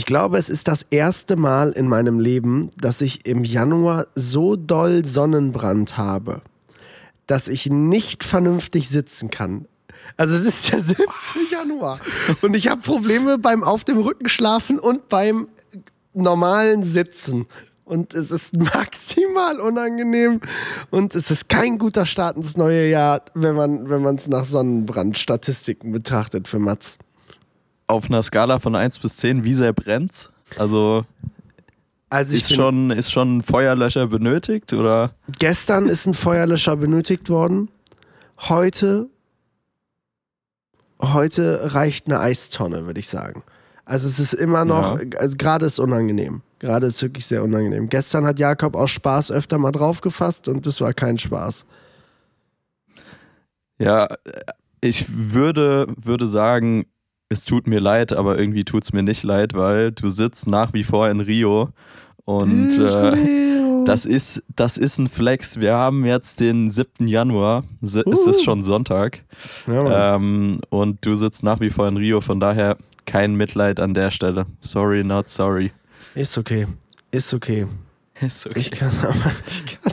Ich glaube, es ist das erste Mal in meinem Leben, dass ich im Januar so doll Sonnenbrand habe, dass ich nicht vernünftig sitzen kann. Also es ist der 7. Januar und ich habe Probleme beim auf dem Rücken schlafen und beim normalen Sitzen. Und es ist maximal unangenehm und es ist kein guter Start ins neue Jahr, wenn man wenn es nach Sonnenbrandstatistiken betrachtet für Mats. Auf einer Skala von 1 bis 10, wie sehr brennt's? Also Also ist schon, ist schon ein Feuerlöscher benötigt oder? Gestern ist ein Feuerlöscher benötigt worden. Heute, heute reicht eine Eistonne, würde ich sagen. Also es ist immer noch, also gerade ist unangenehm. Gerade ist wirklich sehr unangenehm. Gestern hat Jakob aus Spaß öfter mal draufgefasst und das war kein Spaß. Ja, ich würde, würde sagen, es tut mir leid, aber irgendwie tut es mir nicht leid, weil du sitzt nach wie vor in Rio und äh, das ist, das ist ein Flex. Wir haben jetzt den 7. Januar, Si- es ist schon Sonntag ja, ähm, und du sitzt nach wie vor in Rio, von daher kein Mitleid an der Stelle. Sorry, not sorry. ist okay. Ist okay. Ist okay. Ich kann, aber, ich kann,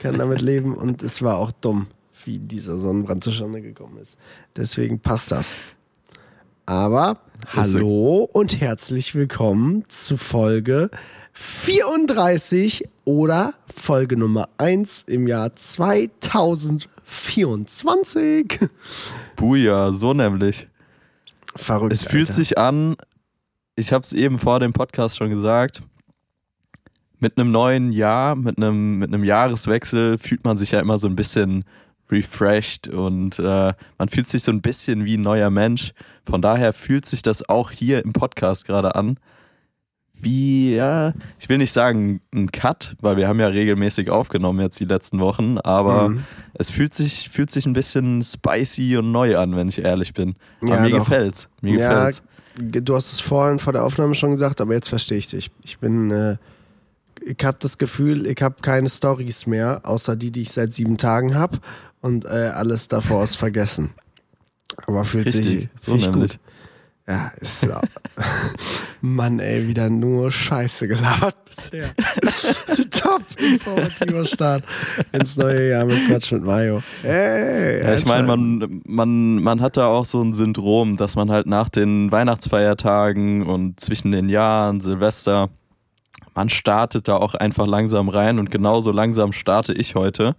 kann damit leben und es war auch dumm, wie dieser Sonnenbrand zustande gekommen ist. Deswegen passt das. Aber hallo und herzlich willkommen zu Folge 34 oder Folge Nummer 1 im Jahr 2024. Buja, so nämlich. Verrückt. Es fühlt Alter. sich an, ich habe es eben vor dem Podcast schon gesagt, mit einem neuen Jahr, mit einem, mit einem Jahreswechsel fühlt man sich ja immer so ein bisschen refreshed und äh, man fühlt sich so ein bisschen wie ein neuer Mensch. Von daher fühlt sich das auch hier im Podcast gerade an. Wie, ja, ich will nicht sagen ein Cut, weil wir haben ja regelmäßig aufgenommen jetzt die letzten Wochen, aber Mhm. es fühlt sich, fühlt sich ein bisschen spicy und neu an, wenn ich ehrlich bin. Aber Ja, mir doch. gefällt's. Mir Ja, gefällt's. Du hast es vorhin vor der Aufnahme schon gesagt, aber jetzt verstehe ich dich. Ich bin, äh, ich habe das Gefühl, ich habe keine Stories mehr, außer die, die ich seit sieben Tagen habe und äh, alles davor ist vergessen. Aber fühlt sich, Richtig, so richtig gut. Ja, ist ja. Mann, ey, wieder nur Scheiße gelabert bisher. Top informativer Start ins neue Jahr mit Quatsch mit Mayo. Hey, Ja, ich meine, man, man, man hat da auch so ein Syndrom, dass man halt nach den Weihnachtsfeiertagen und zwischen den Jahren, Silvester, man startet da auch einfach langsam rein und genauso langsam starte ich heute.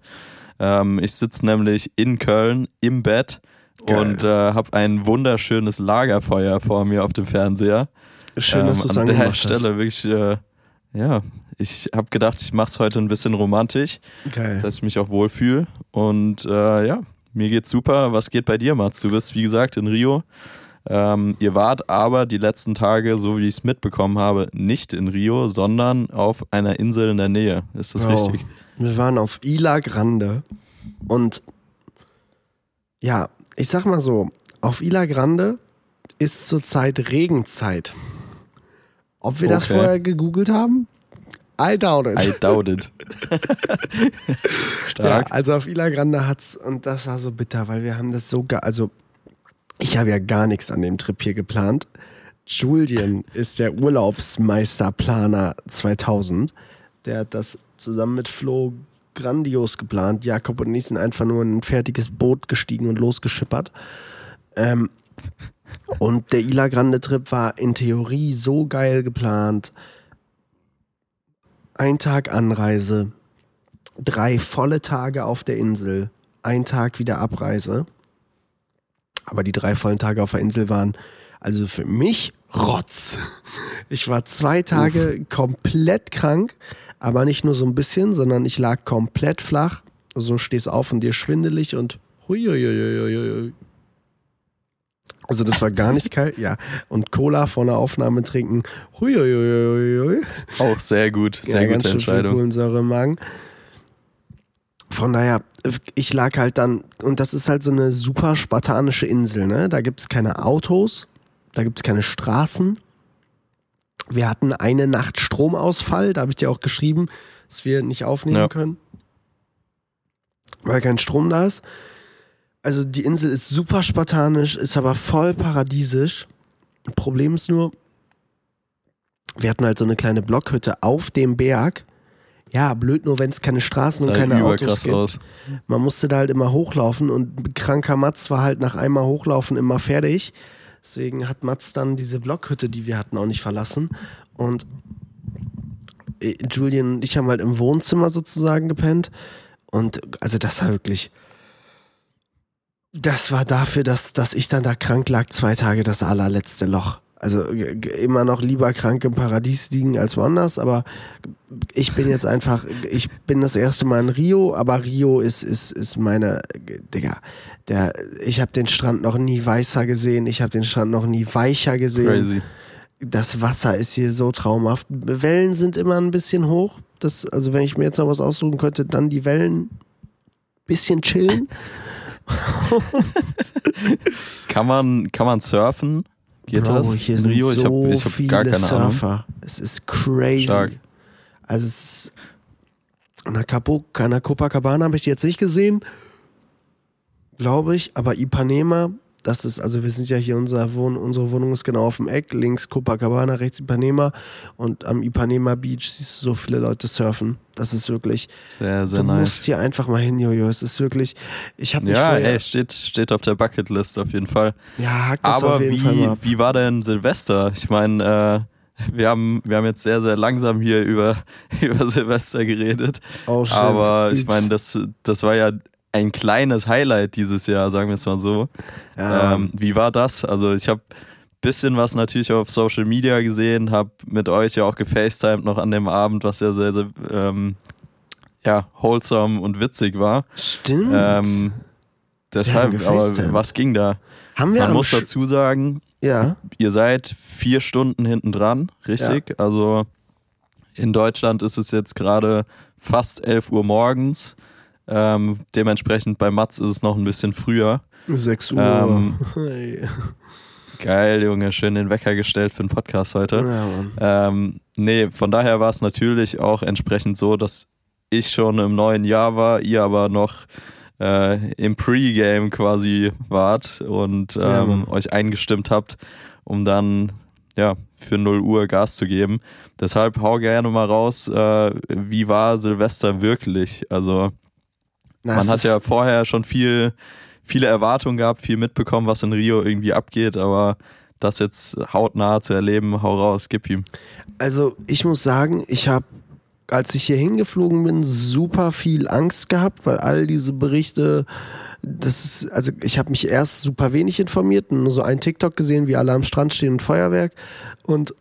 Ähm, ich sitze nämlich in Köln im Bett Geil. und äh, habe ein wunderschönes Lagerfeuer vor mir auf dem Fernseher. Schön, dass Ähm, du es An der Stelle wirklich, äh, ja, ich habe gedacht, ich mache es heute ein bisschen romantisch. Geil. dass ich mich auch wohlfühle. Und äh, ja, mir geht's super. Was geht bei dir, Mats? Du bist, wie gesagt, in Rio. Ähm, ihr wart aber die letzten Tage, so wie ich es mitbekommen habe, nicht in Rio, sondern auf einer Insel in der Nähe. Ist das Oh, richtig? Wir waren auf Isla Grande und ja, ich sag mal so, auf Isla Grande ist zurzeit Regenzeit. Ob wir das Okay. vorher gegoogelt haben? I doubt it. I doubt it. ja, Stark. also auf Isla Grande hat's, und das war so bitter, weil wir haben das so, ge- also ich habe ja gar nichts an dem Trip hier geplant. Julian ist der Urlaubsmeisterplaner 2000. Der hat das zusammen mit Flo grandios geplant. Jakob und ich sind einfach nur in ein fertiges Boot gestiegen und losgeschippert. Ähm, und der Isla Grande Trip war in Theorie so geil geplant. Ein Tag Anreise, drei volle Tage auf der Insel, ein Tag wieder Abreise. Aber die drei vollen Tage auf der Insel waren also für mich Rotz. Ich war zwei Tage komplett krank, aber nicht nur so ein bisschen, sondern ich lag komplett flach. So stehst auf und dir schwindelig und huiuiuiuiui. Also das war gar nicht kalt, ja. Und Cola vor einer Aufnahme trinken, huiuiuiui. Auch sehr gut. Sehr ja, gute ganz schön Entscheidung. Kohlensäure im Magen. Von daher, ich lag halt dann, und das ist halt so eine super spartanische Insel, ne? Da gibt es keine Autos, da gibt es keine Straßen. Wir hatten eine Nacht Stromausfall, da habe ich dir auch geschrieben, dass wir nicht aufnehmen Ja. können, weil kein Strom da ist. Also die Insel ist super spartanisch, ist aber voll paradiesisch. Problem ist nur, wir hatten halt so eine kleine Blockhütte auf dem Berg. Ja, blöd nur, wenn es keine Straßen und keine Autos gibt. aus. Man musste da halt immer hochlaufen und kranker Mats war halt nach einmal hochlaufen immer fertig. Deswegen hat Mats dann diese Blockhütte, die wir hatten, auch nicht verlassen. Und äh, Julian und ich haben halt im Wohnzimmer sozusagen gepennt. Und also das war wirklich. Das war dafür, dass, dass ich dann da krank lag, zwei Tage das allerletzte Loch. Also immer noch lieber krank im Paradies liegen als woanders, aber ich bin jetzt einfach, ich bin das erste Mal in Rio, aber Rio ist, ist, ist meine, Digga, der, ich habe den Strand noch nie weißer gesehen, ich habe den Strand noch nie weicher gesehen. Crazy. Das Wasser ist hier so traumhaft. Wellen sind immer ein bisschen hoch. Das, also wenn ich mir jetzt noch was aussuchen könnte, dann die Wellen bisschen chillen. Kann man, kann man surfen? Geht Bro, das? hier in sind Rio? Ich so habe ich hab viele gar keine Ahnung. Surfer. Es ist crazy. Stark. Also es ist Capo, an der Copacabana habe ich die jetzt nicht gesehen, glaube ich, aber Ipanema, das ist, also wir sind ja hier, unser Wohn, unsere Wohnung ist genau auf dem Eck, links Copacabana, rechts Ipanema und am Ipanema Beach siehst du so viele Leute surfen. Das ist wirklich, Sehr, sehr du nice. musst hier einfach mal hin, Jojo. Es ist wirklich, ich habe Ja, vorher, ey, steht, steht auf der Bucketlist auf jeden Fall. ja, hack das Aber auf jeden Fall mal wie, ab. wie war denn Silvester? Ich meine, äh, wir, haben, wir haben jetzt sehr, sehr langsam hier über, über Silvester geredet. Oh, stimmt. Aber ich meine, das, das war ja ein kleines Highlight dieses Jahr, sagen wir es mal so. ja, Ähm, wie war das? Also ich habe bisschen was natürlich auf Social Media gesehen, habe mit euch ja auch gefacetimed noch an dem Abend, was ja sehr, sehr ähm, ja, wholesome und witzig war. stimmt. Ähm, deshalb, Ja, aber was ging da? haben wir Man muss dazu sagen, ja, ihr seid vier Stunden hinten dran, richtig? Also in Deutschland ist es jetzt gerade fast 11 Uhr morgens. Ähm, dementsprechend bei Mats ist es noch ein bisschen früher. 6 Uhr. Ähm, Hey. Geil, Junge, schön den Wecker gestellt für den Podcast heute. Ja. Ähm, nee, von daher war es natürlich auch entsprechend so, dass ich schon im neuen Jahr war, ihr aber noch äh, im Pre-Game quasi wart und Ja, ähm, Mann. euch eingestimmt habt, um dann ja für 0 Uhr Gas zu geben. Deshalb hau gerne mal raus, äh, wie war Silvester wirklich? Also Na, man hat ja vorher schon viel, viele Erwartungen gehabt, viel mitbekommen, was in Rio irgendwie abgeht, aber das jetzt hautnah zu erleben, hau raus, gib ihm. Also ich muss sagen, ich habe, als ich hier hingeflogen bin, super viel Angst gehabt, weil all diese Berichte, das ist, also ich habe mich erst super wenig informiert, nur so ein TikTok gesehen, wie alle am Strand stehen und Feuerwerk und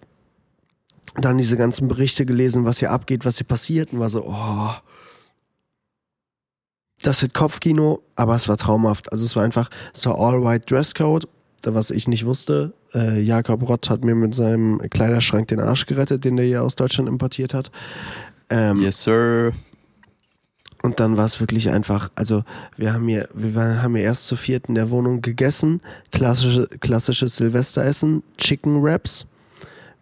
dann diese ganzen Berichte gelesen, was hier abgeht, was hier passiert und war so, oh, das wird Kopfkino, aber es war traumhaft. Also es war einfach, es war All-White Dresscode, was ich nicht wusste. Äh, Jakob Rott hat mir mit seinem Kleiderschrank den Arsch gerettet, den der hier aus Deutschland importiert hat. Ähm, Yes, sir. Und dann war es wirklich einfach, also wir haben hier, wir waren, haben hier erst zu viert in der Wohnung gegessen, klassische, klassisches Silvesteressen, Chicken Wraps.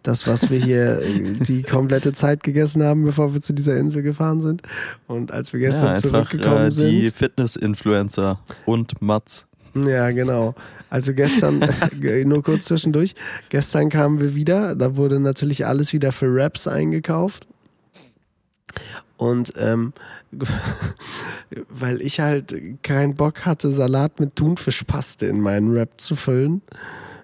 Das, was wir hier äh, die komplette Zeit gegessen haben, bevor wir zu dieser Insel gefahren sind. Und als wir gestern ja, einfach zurückgekommen äh, sind. die Fitness-Influencer und Mats. Ja, genau. Also gestern, nur kurz zwischendurch, gestern kamen wir wieder, da wurde natürlich alles wieder für Raps eingekauft. Und ähm, weil ich halt keinen Bock hatte, Salat mit Thunfischpaste in meinen Rap zu füllen,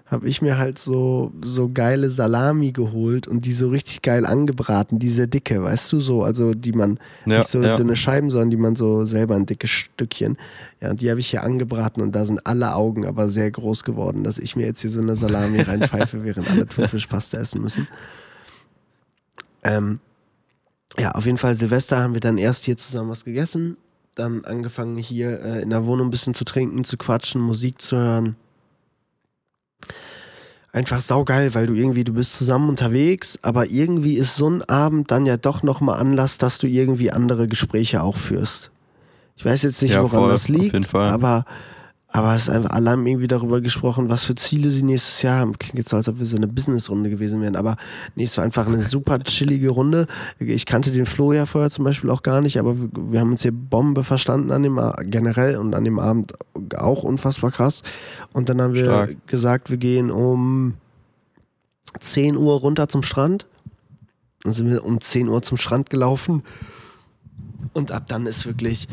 habe ich mir halt so, so geile Salami geholt und die so richtig geil angebraten, diese dicke, weißt du, so, also die man Ja, nicht so ja. dünne Scheiben, sondern die man so selber ein dickes Stückchen. Ja, und die habe ich hier angebraten und da sind alle Augen aber sehr groß geworden, dass ich mir jetzt hier so eine Salami reinpfeife, während alle Thunfischpaste essen müssen. Ähm, ja, auf jeden Fall Silvester haben wir dann erst hier zusammen was gegessen, dann angefangen hier äh, in der Wohnung ein bisschen zu trinken, zu quatschen, Musik zu hören. Einfach saugeil, weil du irgendwie, du bist zusammen unterwegs, aber irgendwie ist so ein Abend dann ja doch nochmal Anlass, dass du irgendwie andere Gespräche auch führst. Ich weiß jetzt nicht, Ja, woran voll, das liegt, aber aber es ist einfach, haben irgendwie darüber gesprochen, was für Ziele sie nächstes Jahr haben. Klingt jetzt so, als ob wir so eine Businessrunde gewesen wären, aber nee, es war einfach eine super chillige Runde. Ich kannte den Flo ja vorher zum Beispiel auch gar nicht, aber wir, wir haben uns hier Bombe verstanden an dem generell und an dem Abend auch unfassbar krass. Und dann haben wir Stark. gesagt, wir gehen um 10 Uhr runter zum Strand. Dann sind wir um 10 Uhr zum Strand gelaufen. Und ab dann ist wirklich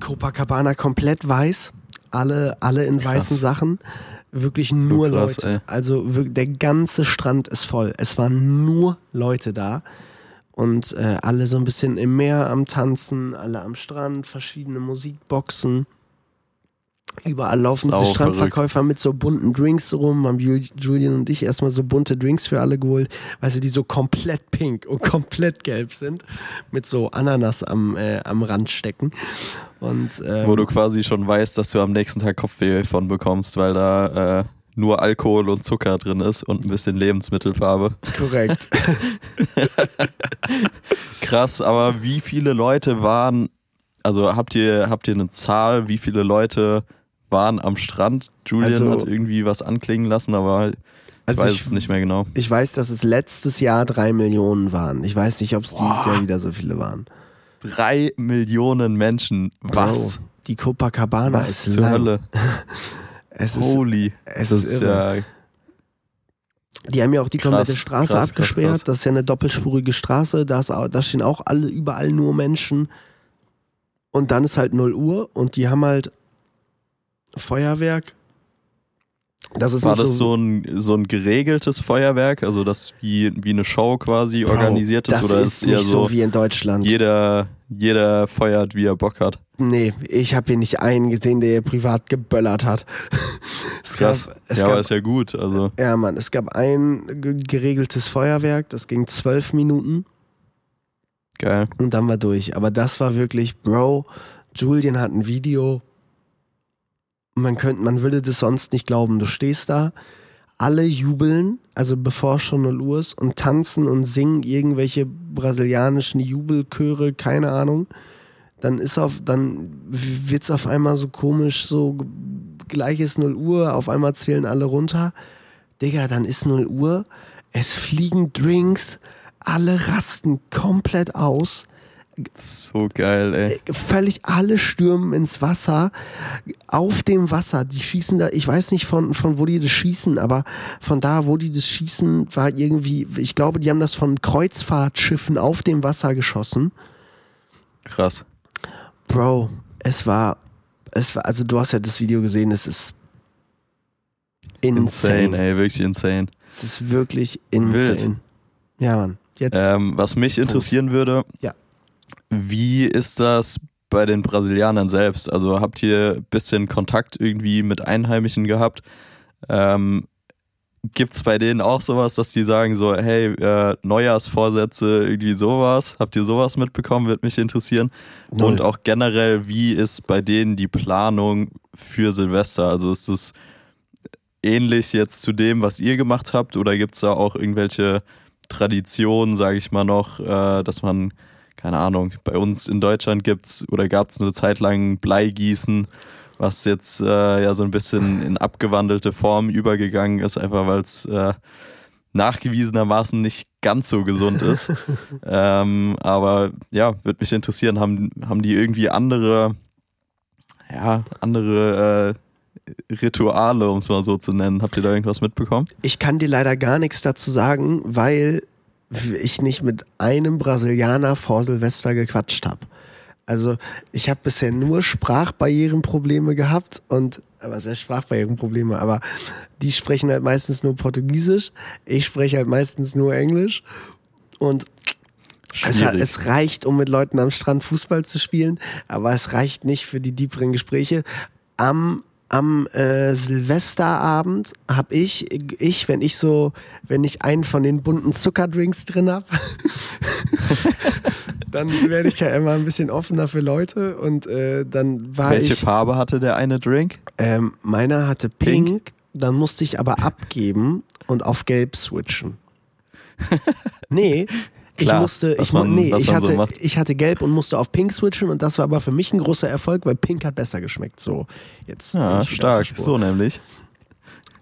Copacabana komplett weiß. Alle, alle in Krass. weißen Sachen. Wirklich nur krass, Leute. ey. Also der ganze Strand ist voll. Es waren nur Leute da. Und äh, alle so ein bisschen im Meer am Tanzen, alle am Strand, verschiedene Musikboxen. Überall laufen Sau diese Strandverkäufer mit so bunten Drinks rum. Haben Ju- Julian und ich erstmal so bunte Drinks für alle geholt, weißt du, die so komplett pink und komplett gelb sind, mit so Ananas am, äh, am Rand stecken. Und ähm, Wo du quasi schon weißt, dass du am nächsten Tag Kopfweh von bekommst, weil da äh, nur Alkohol und Zucker drin ist und ein bisschen Lebensmittelfarbe. korrekt. Krass, aber wie viele Leute waren, also habt ihr, habt ihr eine Zahl, wie viele Leute waren am Strand? Julian Also- hat irgendwie was anklingen lassen, aber ich Also weiß ich- es nicht mehr genau. Ich weiß, dass es letztes Jahr drei Millionen waren. Ich weiß nicht, ob es dieses Jahr wieder so viele waren. Drei Millionen Menschen. Was? Bro, die Copacabana Was ist zur lang. Hölle? Es ist, Holy. es ist ist irre. ja Die haben ja auch die Krass, komplette Straße krass, abgesperrt. krass. Das ist ja eine doppelspurige Straße. Da, ist, da stehen auch alle überall nur Menschen. Und dann ist halt 0 Uhr und die haben halt Feuerwerk. Das ist War das so ein, so ein geregeltes Feuerwerk, also das wie, wie eine Show quasi Bro, organisiert ist? Das Oder ist ist nicht so, so wie in Deutschland. jeder, jeder feuert, wie er Bock hat? Nee, ich habe hier nicht einen gesehen, der hier privat geböllert hat. Es Krass. Gab, es ja, gab, aber ist ja gut. Also, ja, Mann, es gab ein ge- geregeltes Feuerwerk, das ging zwölf Minuten geil. und dann war durch. Aber das war wirklich, Bro, Julian hat ein Video. Man könnte, man würde das sonst nicht glauben. Du stehst da, alle jubeln, also bevor schon 0 Uhr ist, und tanzen und singen irgendwelche brasilianischen Jubelchöre, keine Ahnung. Dann ist auf, dann wird's auf einmal so komisch, so gleich ist 0 Uhr, auf einmal zählen alle runter. Digga, dann ist 0 Uhr, es fliegen Drinks, alle rasten komplett aus So geil, ey. völlig alle stürmen ins Wasser, auf dem Wasser, die schießen da, ich weiß nicht von, von wo die das schießen, aber von da, wo die das schießen, war irgendwie, ich glaube, die haben das von Kreuzfahrtschiffen auf dem Wasser geschossen. Krass. Bro, es war, es war, also du hast ja das Video gesehen, es ist insane. Insane, ey, wirklich insane. Es ist wirklich insane. Wild. Ja, Mann. Jetzt, Ähm, was mich interessieren würde, Ja. wie ist das bei den Brasilianern selbst? Also habt ihr ein bisschen Kontakt irgendwie mit Einheimischen gehabt? Ähm, Gibt es bei denen auch sowas, dass die sagen so, hey, äh, Neujahrsvorsätze, irgendwie sowas? Habt ihr sowas mitbekommen? Würde mich interessieren. Null. Und auch generell, wie ist bei denen die Planung für Silvester? Also ist es ähnlich jetzt zu dem, was ihr gemacht habt? Oder gibt es da auch irgendwelche Traditionen, sage ich mal noch, äh, dass man, keine Ahnung, bei uns in Deutschland gibt's oder gab es eine Zeit lang Bleigießen, was jetzt äh, ja so ein bisschen in abgewandelte Form übergegangen ist, einfach weil es äh, nachgewiesenermaßen nicht ganz so gesund ist. ähm, aber ja, würde mich interessieren, haben, haben die irgendwie andere, ja, andere äh, Rituale, um es mal so zu nennen? Habt ihr da irgendwas mitbekommen? Ich kann dir leider gar nichts dazu sagen, weil ich nicht mit einem Brasilianer vor Silvester gequatscht habe. Also ich habe bisher nur Sprachbarrierenprobleme gehabt und aber sehr Sprachbarrierenprobleme, aber die sprechen halt meistens nur Portugiesisch, ich spreche halt meistens nur Englisch und es, es reicht, um mit Leuten am Strand Fußball zu spielen, aber es reicht nicht für die tieferen Gespräche. Am am äh, Silvesterabend habe ich, ich, wenn ich so, wenn ich einen von den bunten Zuckerdrinks drin habe, dann werde ich ja immer ein bisschen offener für Leute und äh, dann war Welche ich, Farbe hatte der eine Drink? ähm, meiner hatte pink, Pink? dann musste ich aber abgeben und auf gelb switchen. nee, ich Klar, musste, was ich, man- nee, ich so hatte, macht. ich hatte gelb und musste auf pink switchen und das war aber für mich ein großer Erfolg, weil pink hat besser geschmeckt. So, jetzt Ja, ich stark, so nämlich.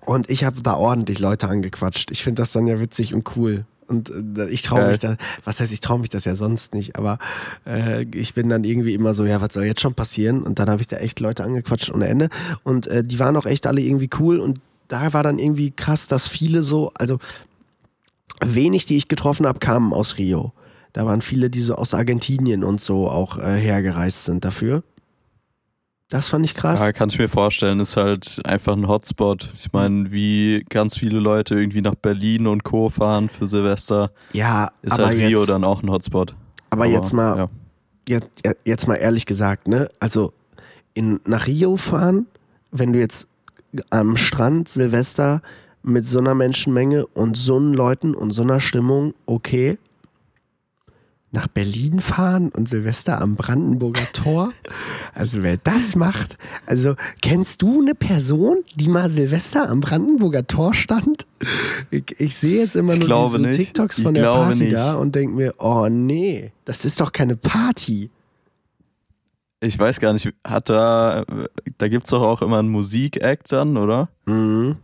Und ich habe da ordentlich Leute angequatscht. Ich finde das dann ja witzig und cool. Und äh, ich traue mich da, was heißt, ich traue mich das ja sonst nicht, aber äh, ich bin dann irgendwie immer so, ja, was soll jetzt schon passieren? Und dann habe ich da echt Leute angequatscht ohne Ende. Und äh, die waren auch echt alle irgendwie cool und da war dann irgendwie krass, dass viele so, also wenig, die ich getroffen habe, kamen aus Rio. Da waren viele, die so aus Argentinien und so auch äh, hergereist sind dafür. Das fand ich krass. Ja, kann ich mir vorstellen, ist halt einfach ein Hotspot. Ich meine, wie ganz viele Leute irgendwie nach Berlin und Co. fahren für Silvester, Ja, ist aber halt Rio jetzt, dann auch ein Hotspot. aber jetzt mal, Ja. jetzt, jetzt mal ehrlich gesagt, ne? Also in, nach Rio fahren, wenn du jetzt am Strand Silvester mit so einer Menschenmenge und so einen Leuten und so einer Stimmung, okay. Nach Berlin fahren und Silvester am Brandenburger Tor. Also wer das macht, also kennst du eine Person, die mal Silvester am Brandenburger Tor stand? Ich, ich sehe jetzt immer Ich nur diese nicht. TikToks Ich von der glaube Party nicht. da und denke mir, oh nee, das ist doch keine Party. Ich weiß gar nicht, hat da, da gibt es doch auch immer einen Musik-Act dann, oder? Mhm.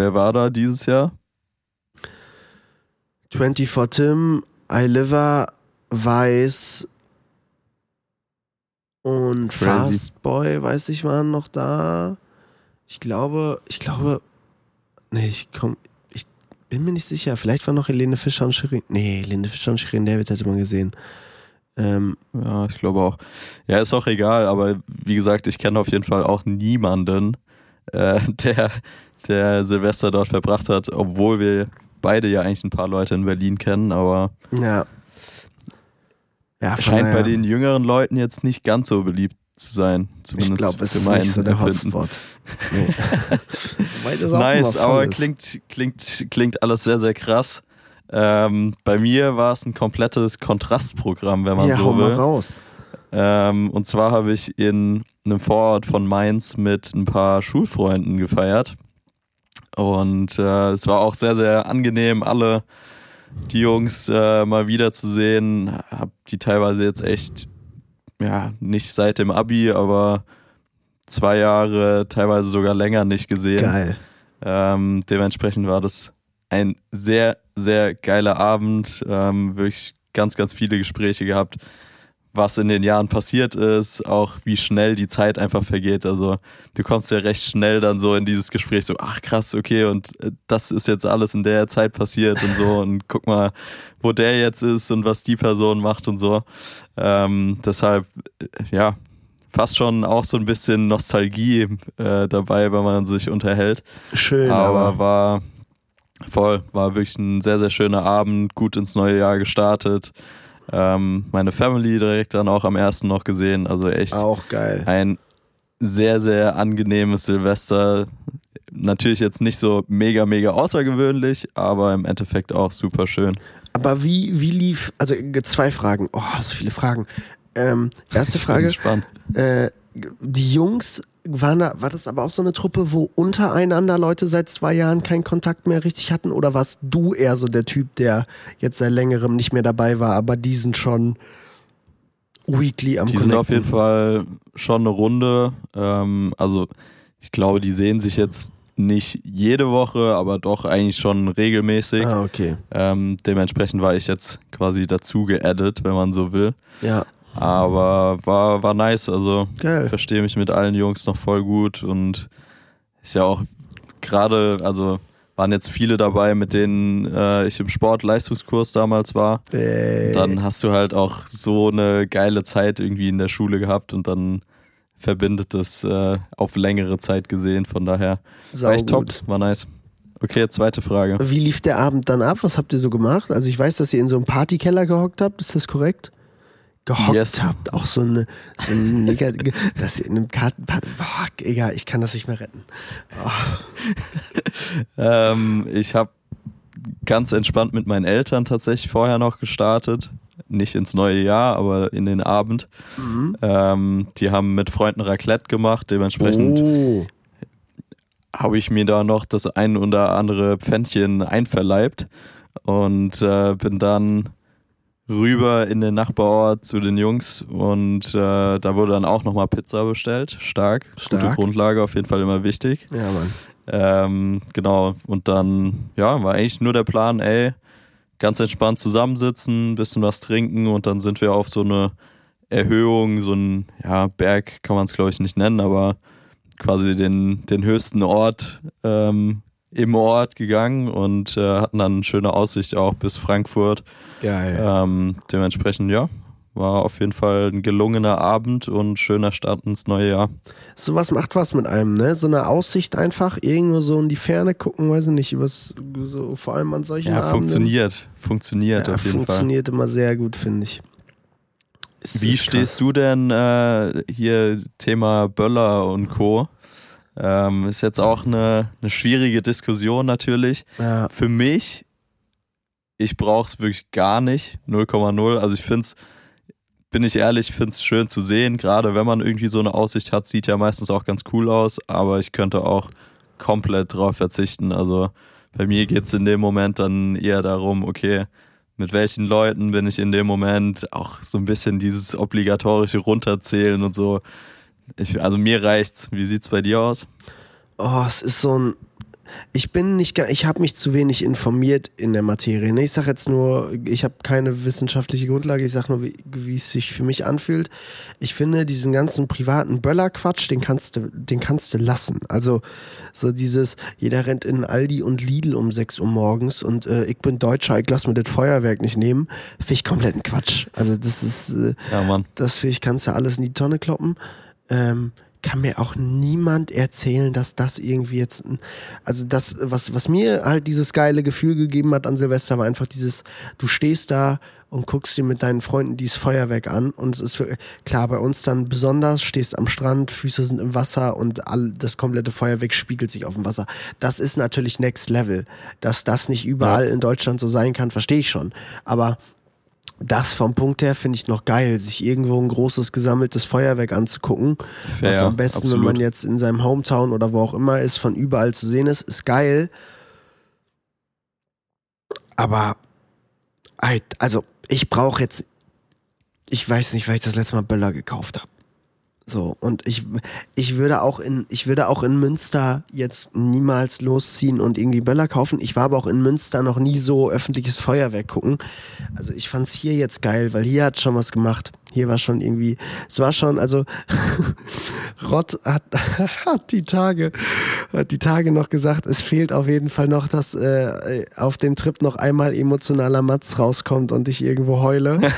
Wer war da dieses Jahr? 24 Tim, iLiver, Weiß und Crazy. Fastboy, weiß ich, waren noch da. Ich glaube, ich glaube, nee, ich komm, ich bin mir nicht sicher. Vielleicht war noch Helene Fischer und Shirin. Nee, Helene Fischer und Shirin David hätte man gesehen. Ähm, Ja, ich glaube auch. Ja, ist auch egal, aber wie gesagt, ich kenne auf jeden Fall auch niemanden, äh, der, der Silvester dort verbracht hat, obwohl wir beide ja eigentlich ein paar Leute in Berlin kennen, aber ja. Ja, scheint bei daher, den jüngeren Leuten jetzt nicht ganz so beliebt zu sein. ich Zumindest glaube, es für ist mein nicht so der Empfinden. Hotspot. Nee. Nice, aber ist. klingt, klingt, klingt alles sehr, sehr krass. Ähm, bei mir war es ein komplettes Kontrastprogramm, wenn man ja, hau so mal will. raus. Ähm, und zwar habe ich in einem Vorort von Mainz mit ein paar Schulfreunden gefeiert. Und äh, es war auch sehr, sehr angenehm, alle die Jungs äh, mal wiederzusehen. Hab die teilweise jetzt echt, ja, nicht seit dem Abi, aber zwei Jahre, teilweise sogar länger nicht gesehen. Geil. Ähm, dementsprechend war das ein sehr, sehr geiler Abend. Ähm, wirklich ganz, ganz viele Gespräche gehabt, was in den Jahren passiert ist, auch wie schnell die Zeit einfach vergeht. Also du kommst ja recht schnell dann so in dieses Gespräch so, ach krass, okay, und äh, das ist jetzt alles in der Zeit passiert und so und guck mal, wo der jetzt ist und was die Person macht und so. Ähm, deshalb, äh, ja, fast schon auch so ein bisschen Nostalgie äh, dabei, wenn man sich unterhält. Schön, Aber aber war voll, war wirklich ein sehr, sehr schöner Abend, gut ins neue Jahr gestartet. Ähm, meine Family direkt dann auch am ersten noch gesehen. Also echt auch geil. ein sehr, sehr angenehmes Silvester. Natürlich jetzt nicht so mega, mega außergewöhnlich, aber im Endeffekt auch super schön. Aber wie, wie lief, also zwei Fragen. Oh, so viele Fragen. Ähm, erste Ich bin Frage, äh, die Jungs, waren da, war das aber auch so eine Truppe, wo untereinander Leute seit zwei Jahren keinen Kontakt mehr richtig hatten? Oder warst du eher so der Typ, der jetzt seit längerem nicht mehr dabei war, aber die sind schon weekly am Die sind auf jeden Connecten? Fall schon eine Runde. Ähm, also ich glaube, die sehen sich jetzt nicht jede Woche, aber doch eigentlich schon regelmäßig. Ah, okay. Ähm, dementsprechend war ich jetzt quasi dazu geaddet, wenn man so will. Ja, Aber war, war nice. Also verstehe mich mit allen Jungs noch voll gut und ist ja auch gerade, also waren jetzt viele dabei, mit denen äh, ich im Sport-Leistungskurs damals war. Äh, Dann hast du halt auch so eine geile Zeit irgendwie in der Schule gehabt und dann verbindet das äh, auf längere Zeit gesehen. Von daher war echt top, war nice. Okay, zweite Frage. Wie lief der Abend dann ab? Was habt ihr so gemacht? Also ich weiß, dass ihr in so einem Partykeller gehockt habt. Ist das korrekt? Gehockt Yes. habt, auch so eine, so ein Nigger, dass ihr in einem Karten, boah, egal, ich kann das nicht mehr retten. Ähm, ich habe ganz entspannt mit meinen Eltern tatsächlich vorher noch gestartet. Nicht ins neue Jahr, aber in den Abend. Mhm. Ähm, die haben mit Freunden Raclette gemacht. Dementsprechend Oh. habe ich mir da noch das ein oder andere Pfännchen einverleibt und äh, bin dann rüber in den Nachbarort zu den Jungs und äh, da wurde dann auch nochmal Pizza bestellt. Stark. Gute Stark. Grundlage, auf jeden Fall immer wichtig. Ja, Mann. Ähm, genau, und dann, ja, war eigentlich nur der Plan, ey, ganz entspannt zusammensitzen, bisschen was trinken und dann sind wir auf so eine Erhöhung, so ein, ja, Berg kann man es glaube ich nicht nennen, aber quasi den, den höchsten Ort ähm, im Ort gegangen und äh, hatten dann eine schöne Aussicht auch bis Frankfurt. Geil. Ähm, dementsprechend, ja, war auf jeden Fall ein gelungener Abend und schöner Start ins neue Jahr. Sowas macht was mit einem, ne? So eine Aussicht einfach, irgendwo so in die Ferne gucken, weiß ich nicht, übers, so, vor allem an solchen Ja, Abenden. funktioniert. Funktioniert Ja, auf jeden Fall. funktioniert immer sehr gut, finde ich. Es Wie ist stehst du denn äh, hier Thema Böller und Co.? Ähm, ist jetzt auch eine, eine schwierige Diskussion natürlich. krass. Ja, Für mich, ich brauche es wirklich gar nicht, 0,0. Also ich finde es, bin ich ehrlich, finde es schön zu sehen, gerade wenn man irgendwie so eine Aussicht hat, sieht ja meistens auch ganz cool aus, aber ich könnte auch komplett drauf verzichten. Also bei mir geht es in dem Moment dann eher darum, okay, mit welchen Leuten bin ich in dem Moment, auch so ein bisschen dieses obligatorische Runterzählen und so. Ich, also mir reicht's. Wie sieht's bei dir aus? Oh, es ist so ein. Ich bin nicht, ich habe mich zu wenig informiert in der Materie. Ne? Ich sage jetzt nur, ich habe keine wissenschaftliche Grundlage. Ich sage nur, wie, wie es sich für mich anfühlt. Ich finde diesen ganzen privaten Böllerquatsch, den kannst du, den kannst du lassen. Also so dieses, jeder rennt in Aldi und Lidl um 6 Uhr morgens und äh, ich bin Deutscher, ich lass mir das Feuerwerk nicht nehmen. Finde ich kompletten Quatsch. Also das ist, äh, Ja, das finde ich, kannst du alles in die Tonne kloppen. Ähm, kann mir auch niemand erzählen, dass das irgendwie jetzt, also das, was, was mir halt dieses geile Gefühl gegeben hat an Silvester, war einfach dieses, du stehst da und guckst dir mit deinen Freunden dieses Feuerwerk an und es ist für, klar bei uns dann besonders, stehst am Strand, Füße sind im Wasser und all, das komplette Feuerwerk spiegelt sich auf dem Wasser. Das ist natürlich Next Level. Dass das nicht überall in Deutschland so sein kann, verstehe ich schon. Aber das vom Punkt her finde ich noch geil, sich irgendwo ein großes gesammeltes Feuerwerk anzugucken. was Fair, am besten, absolut. wenn man jetzt in seinem Hometown oder wo auch immer ist, von überall zu sehen ist, ist geil. Aber halt, also ich brauche jetzt, ich weiß nicht, weil ich das letzte Mal Böller gekauft habe. So, und ich, ich würde auch in, ich würde auch in Münster jetzt niemals losziehen und irgendwie Böller kaufen. Ich war aber auch in Münster noch nie so öffentliches Feuerwerk gucken. Also ich fand's hier jetzt geil, weil hier hat schon was gemacht. Hier war schon irgendwie, es war schon, also Rott hat, hat die Tage, hat die Tage noch gesagt, es fehlt auf jeden Fall noch, dass äh, auf dem Trip noch einmal emotionaler Matz rauskommt und ich irgendwo heule.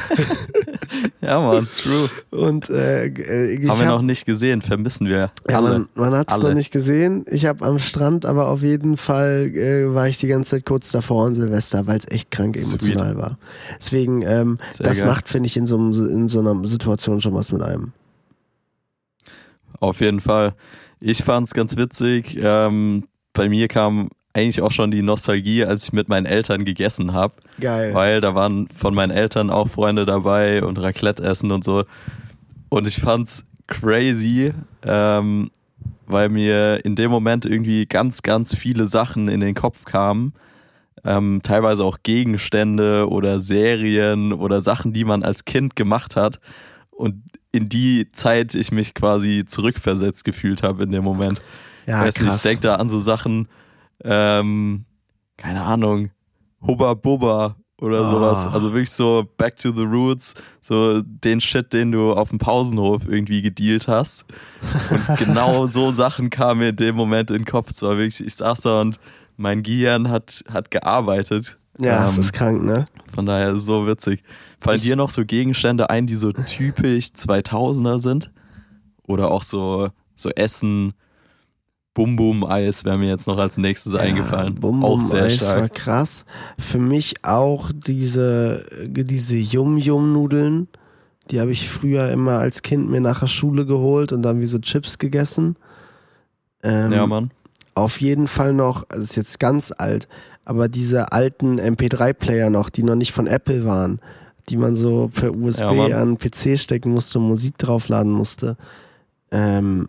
Ja, Mann, true. Und äh, äh, ich Haben wir hab- noch nicht gesehen, vermissen wir. Ja, alle. man, man hat es noch nicht gesehen. Ich habe am Strand, aber auf jeden Fall äh, war ich die ganze Zeit kurz davor an Silvester, weil es echt krank Sweet. emotional war. Deswegen, ähm, das geil. macht, finde ich, in so, einem, in so einer Situation schon was mit einem. Auf jeden Fall. Ich fand es ganz witzig. Ähm, bei mir kam eigentlich auch schon die Nostalgie, als ich mit meinen Eltern gegessen habe, Geil. weil da waren von meinen Eltern auch Freunde dabei und Raclette essen und so. Und ich fand's crazy, ähm, weil mir in dem Moment irgendwie ganz, ganz viele Sachen in den Kopf kamen. Ähm, teilweise auch Gegenstände oder Serien oder Sachen, die man als Kind gemacht hat. Und in die Zeit ich mich quasi zurückversetzt gefühlt habe in dem Moment. ja, Weiß nicht, ich krass. denke da an so Sachen, ähm, keine Ahnung, Hubba Bubba oder Ah. sowas. Also wirklich so back to the roots, so den Shit, den du auf dem Pausenhof irgendwie gedealt hast. Und genau so Sachen kamen mir in dem Moment in den Kopf. Es war wirklich, ich saß da und mein Gehirn hat, hat gearbeitet. ja, es Ähm, ist krank, ne? von daher so witzig. Fallen Ich- dir noch so Gegenstände ein, die so typisch 2000er sind? Oder auch so, so Essen, Bum Bum Eis wäre mir jetzt noch als nächstes eingefallen. Bum auch Bum sehr Eis war stark. krass. Für mich auch diese, diese Yum-Yum-Nudeln. Die habe ich früher immer als Kind mir nach der Schule geholt und dann wie so Chips gegessen. Ähm, Ja, Mann. Auf jeden Fall noch, es ist jetzt ganz alt, aber diese alten MP3-Player noch, die noch nicht von Apple waren, die man so per USB Ja, an PC stecken musste und Musik draufladen musste. Ähm,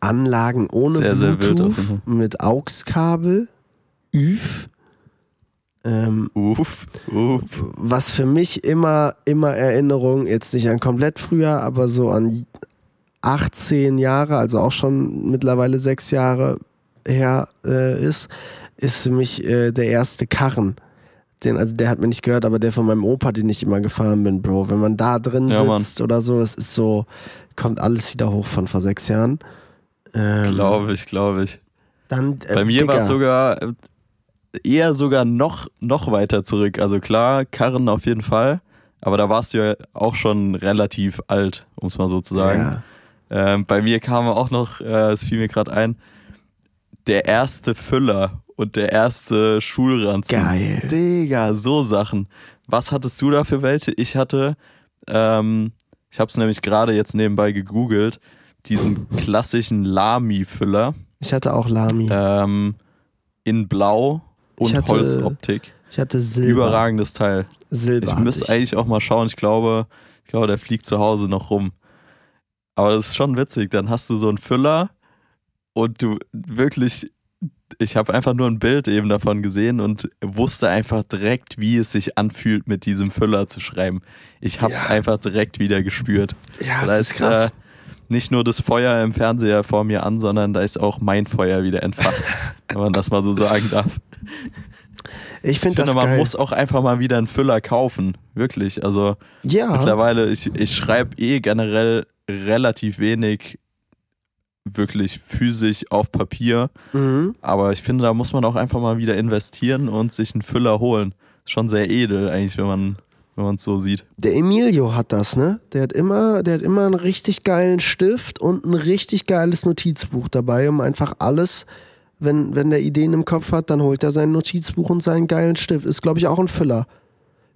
Anlagen ohne Sehr, sehr Bluetooth jeden mit AUX-Kabel, UF. Ähm, Uff, uff. was für mich immer, immer Erinnerung, jetzt nicht an komplett früher, aber so an 18 Jahre, also auch schon mittlerweile sechs Jahre her äh, ist, ist für mich äh, der erste Karren. Den, also der hat mir nicht gehört, aber der von meinem Opa, den ich immer gefahren bin, Bro. Wenn man da drin Ja, Mann. sitzt oder so, es ist so, kommt alles wieder hoch von vor sechs Jahren. Ähm, Glaube ich, glaube ich. Dann, äh, Bei mir war es sogar äh, eher sogar noch, noch weiter zurück. Also klar, Karren auf jeden Fall. Aber da warst du ja auch schon relativ alt, um es mal so zu sagen. Ja. Ähm, bei mir kam auch noch, äh, es fiel mir gerade ein, der erste Füller und der erste Schulranzen. Geil. Digga, so Sachen. Was hattest du da für welche? Ich hatte, ähm, ich habe es nämlich gerade jetzt nebenbei gegoogelt, diesen klassischen Lamy-Füller Ich hatte auch Lami. ähm, in Blau Ich und hatte Holzoptik. ich hatte Silber. Überragendes Teil. Silber. Ich müsste eigentlich auch mal schauen. Ich glaube, ich glaube, der fliegt zu Hause noch rum. Aber das ist schon witzig. Dann hast du so einen Füller und du wirklich, ich habe einfach nur ein Bild eben davon gesehen und wusste einfach direkt, wie es sich anfühlt, mit diesem Füller zu schreiben. Ich habe es Ja. einfach direkt wieder gespürt. Ja, da das ist krass. Äh, nicht nur das Feuer im Fernseher vor mir an, sondern da ist auch mein Feuer wieder entfacht, wenn man das mal so sagen darf. ich Ich finde man geil. muss auch einfach mal wieder einen Füller kaufen. Wirklich. Also ja, mittlerweile, ich, ich schreibe eh generell relativ wenig wirklich physisch auf Papier. mhm. Aber ich finde, da muss man auch einfach mal wieder investieren und sich einen Füller holen. Ist schon sehr edel eigentlich, wenn man wenn man es so sieht. der Emilio hat das, ne? Der hat immer, der hat immer einen richtig geilen Stift und ein richtig geiles Notizbuch dabei, um einfach alles, wenn, wenn der Ideen im Kopf hat, dann holt er sein Notizbuch und seinen geilen Stift. Ist, glaube ich, auch ein Füller.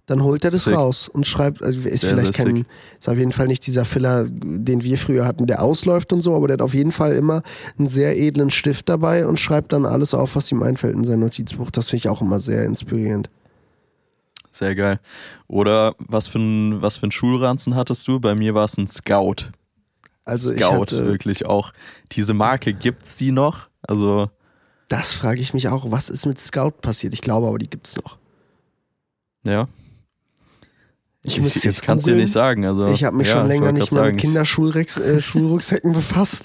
Dann holt er das Sick. raus und schreibt, also ist Sehr, vielleicht sehr kein, ist auf jeden Fall nicht dieser Filler, den wir früher hatten, der ausläuft und so, aber der hat auf jeden Fall immer einen sehr edlen Stift dabei und schreibt dann alles auf, was ihm einfällt in sein Notizbuch. Das finde ich auch immer sehr inspirierend. Sehr geil. Oder was für ein, was für ein Schulranzen hattest du? Bei mir war es ein Scout. Also Scout, hatte, wirklich auch. Diese Marke gibt's die noch? Also, das frage ich mich auch, was ist mit Scout passiert? Ich glaube aber, die gibt's noch. ja. Ich, Ich, muss ich, jetzt kann es dir nicht sagen. Also, Ich habe mich ja, schon ich länger nicht mehr sagen, mit ich- Kinderschulrucksäcken äh, befasst.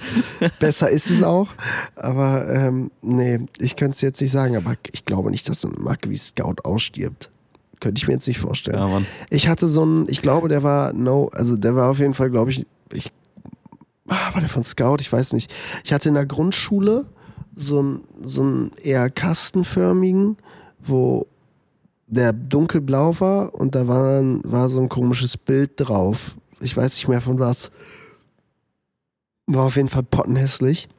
Besser ist es auch. Aber ähm, nee, ich könnte es jetzt nicht sagen. Aber ich glaube nicht, dass so eine Marke wie Scout ausstirbt. Könnte ich mir jetzt nicht vorstellen. Ja. Ich hatte so einen, ich glaube, der war no, also der war auf jeden Fall, glaube ich, ich ah, war der von Scout, ich weiß nicht. Ich hatte in der Grundschule so einen so einen eher kastenförmigen, wo der dunkelblau war und da war, war so ein komisches Bild drauf. Ich weiß nicht mehr von was. War auf jeden Fall pottenhässlich.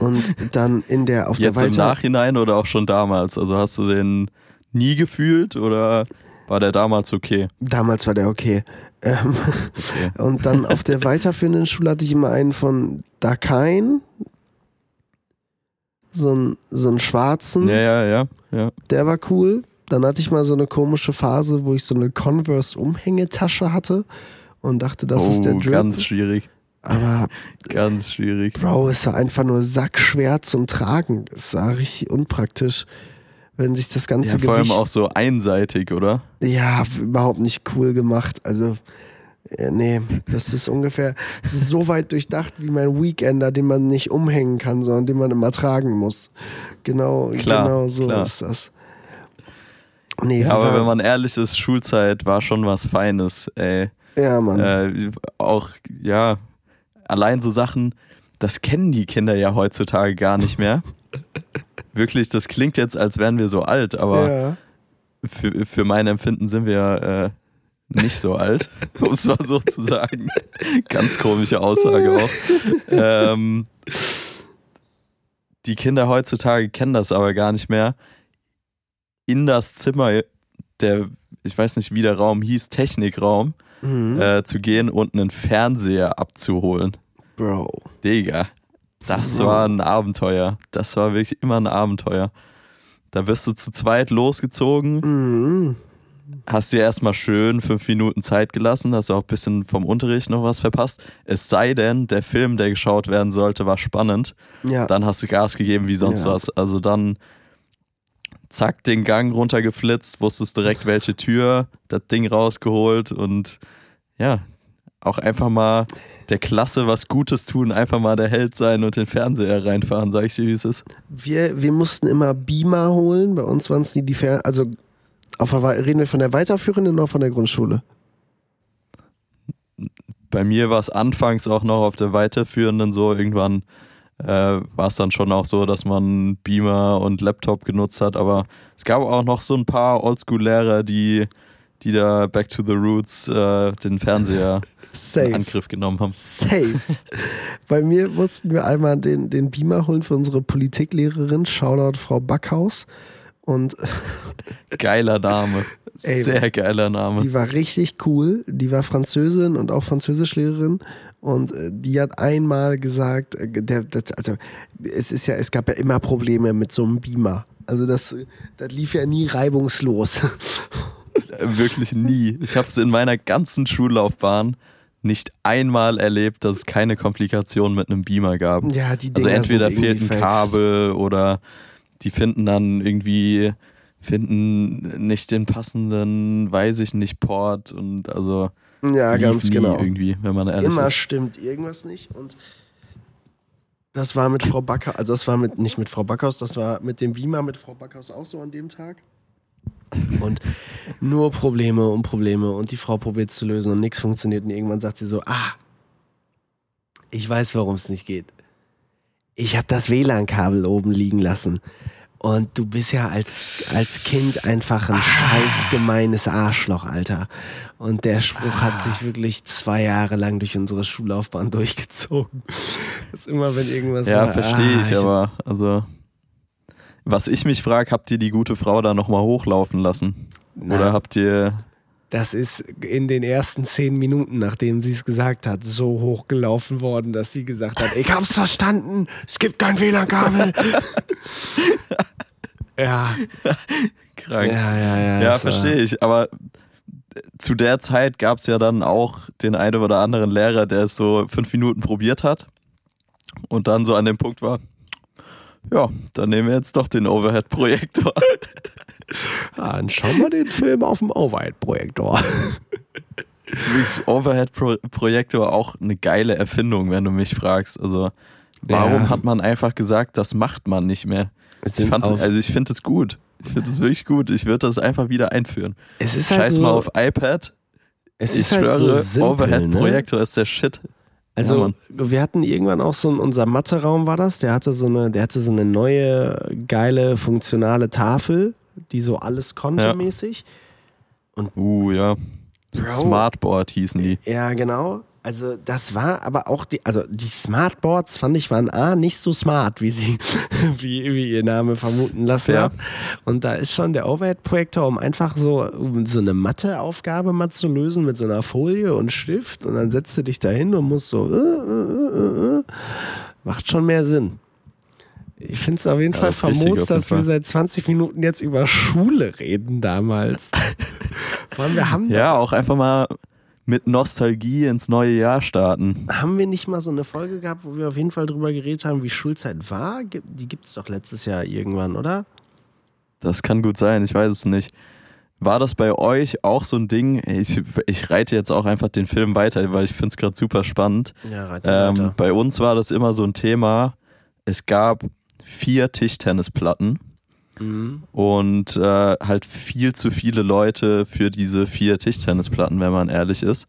Und dann in der, auf Jetzt der im Weiter... Nachhinein oder auch schon damals? Also hast du den nie gefühlt oder war der damals okay? Damals war der okay. Ähm, okay. Und dann auf der weiterführenden Schule hatte ich immer einen von Dakain. So einen, so einen schwarzen, Ja, ja, ja, ja. der war cool. Dann hatte ich mal so eine komische Phase, wo ich so eine Converse-Umhängetasche hatte und dachte, das oh, ist der Drip. ganz schwierig. Aber Ganz schwierig. Bro, es war einfach nur sackschwer zum Tragen. Es war richtig unpraktisch, wenn sich das ganze Ja, vor allem Gewicht auch so einseitig, oder? Ja, überhaupt nicht cool gemacht. Also, nee, das ist ungefähr, es ist so weit durchdacht wie mein Weekender, den man nicht umhängen kann, sondern den man immer tragen muss. Genau, Klar, genau so klar. ist das. Nee, Ja, aber wenn man ehrlich ist, Schulzeit war schon was Feines, ey. ja, Mann. Äh, auch, ja, allein so Sachen, das kennen die Kinder ja heutzutage gar nicht mehr. Wirklich, das klingt jetzt, als wären wir so alt, aber ja. für, für mein Empfinden sind wir äh, nicht so alt, um es mal so zu sagen. Ganz komische Aussage auch. Ähm, die Kinder heutzutage kennen das aber gar nicht mehr. In das Zimmer, der, ich weiß nicht, wie der Raum hieß, Technikraum, Mhm. äh, zu gehen und einen Fernseher abzuholen. Bro. Digga, das Bro. war ein Abenteuer. Das war wirklich immer ein Abenteuer. Da wirst du zu zweit losgezogen, Mhm. Hast dir erstmal schön fünf Minuten Zeit gelassen, hast auch ein bisschen vom Unterricht noch was verpasst. Es sei denn, der Film, der geschaut werden sollte, war spannend. Ja. Dann hast du Gas gegeben wie sonst Ja. was. Also dann zack, den Gang runtergeflitzt, wusstest direkt welche Tür, das Ding rausgeholt und ja, auch einfach mal der Klasse was Gutes tun, einfach mal der Held sein und den Fernseher reinfahren, sag ich dir, wie es ist. Wir, wir mussten immer Beamer holen. Bei uns waren es nie die Fer Also, auf reden wir von der weiterführenden oder von der Grundschule? Bei mir war es anfangs auch noch auf der weiterführenden so, irgendwann äh, war es dann schon auch so, dass man Beamer und Laptop genutzt hat. Aber es gab auch noch so ein paar Oldschool-Lehrer, die, die da Back to the Roots äh, den Fernseher Safe. in Angriff genommen haben. Safe. Bei mir mussten wir einmal den, den Beamer holen für unsere Politiklehrerin. Shoutout Frau Backhaus. Und Geiler Name. Ey, Sehr geiler Name. die war richtig cool. Die war Französin und auch Französischlehrerin. Und äh, die hat einmal gesagt, äh, der, das, also es ist ja, es gab ja immer Probleme mit so einem Beamer. Also das, das lief ja nie reibungslos. Wirklich nie. Ich habe es in meiner ganzen Schullaufbahn nicht einmal erlebt, dass es keine Komplikationen mit einem Beamer gab. Ja, die Also Dinger entweder sind fehlt ein irgendwie Kabel oder die finden dann irgendwie, finden nicht den passenden, weiß ich nicht, Port und also. Ja, ganz genau. irgendwie, wenn man ehrlich Immer ist. stimmt irgendwas nicht. Und das war mit Frau Backhaus, also das war mit, nicht mit Frau Backhaus, das war mit dem Beamer mit Frau Backhaus auch so an dem Tag. Und nur Probleme und Probleme und die Frau probiert es zu lösen und nichts funktioniert. Und irgendwann sagt sie so, ah, ich weiß, warum es nicht geht. Ich habe das WLAN-Kabel oben liegen lassen. Und du bist ja als, als Kind einfach ein scheiß gemeines Arschloch, Alter. Und der Spruch hat sich wirklich zwei Jahre lang durch unsere Schullaufbahn durchgezogen. Das ist immer, wenn irgendwas Ja, war, verstehe ah, ich, aber also was ich mich frage, habt ihr die gute Frau da nochmal hochlaufen lassen? Na, Oder habt ihr Das ist in den ersten zehn Minuten, nachdem sie es gesagt hat, so hochgelaufen worden, dass sie gesagt hat, ich hab's verstanden, es gibt kein WLAN-Kabel. ja, krank? ja, ja, ja. Ja, verstehe ich. Aber zu der Zeit gab es ja dann auch den einen oder anderen Lehrer, der es so fünf Minuten probiert hat und dann so an dem Punkt war, ja, dann nehmen wir jetzt doch den Overhead-Projektor. Dann schauen wir den Film auf dem Overhead-Projektor. Overhead-Projektor auch eine geile Erfindung, wenn du mich fragst. Also warum Ja. hat man einfach gesagt, das macht man nicht mehr? Ich fand, also ich finde es gut. Ich finde es wirklich gut. Ich würde das einfach wieder einführen. Es ist halt Scheiß so, mal auf iPad. es Ich ist halt schwöre, so simpel, ne? Overhead-Projektor ist der Shit. Also Ja, wir hatten irgendwann auch so in unser Matheraum war das, der hatte so eine, der hatte so eine neue geile funktionale Tafel, die so alles konnte Ja. mäßig. Uh, ja. Bro. Smartboard hießen die. Ja, genau. Also das war aber auch die, also die Smartboards fand ich waren A, nicht so smart, wie sie, wie, wie ihr Name vermuten lassen Fair. hat. Und da ist schon der Overhead-Projektor, um einfach so, um so eine Matheaufgabe mal zu lösen mit so einer Folie und Stift und dann setzt du dich da hin und musst so, äh, äh, äh, äh. macht schon mehr Sinn. Ich finde es auf jeden Ja, Fall famos, dass wir seit 20 Minuten jetzt über Schule reden damals. Vor allem, wir haben Ja, auch einfach mal mit Nostalgie ins neue Jahr starten. Haben wir nicht mal so eine Folge gehabt, wo wir auf jeden Fall drüber geredet haben, wie Schulzeit war? Die gibt es doch letztes Jahr irgendwann, oder? Das kann gut sein, ich weiß es nicht. War das bei euch auch so ein Ding? Ich, ich reite jetzt auch einfach den Film weiter, weil ich finde es gerade super spannend. Ja, reite Ähm, weiter. bei uns war das immer so ein Thema. Es gab vier Tischtennisplatten Mhm. und äh, halt viel zu viele Leute für diese vier Tischtennisplatten, wenn man ehrlich ist.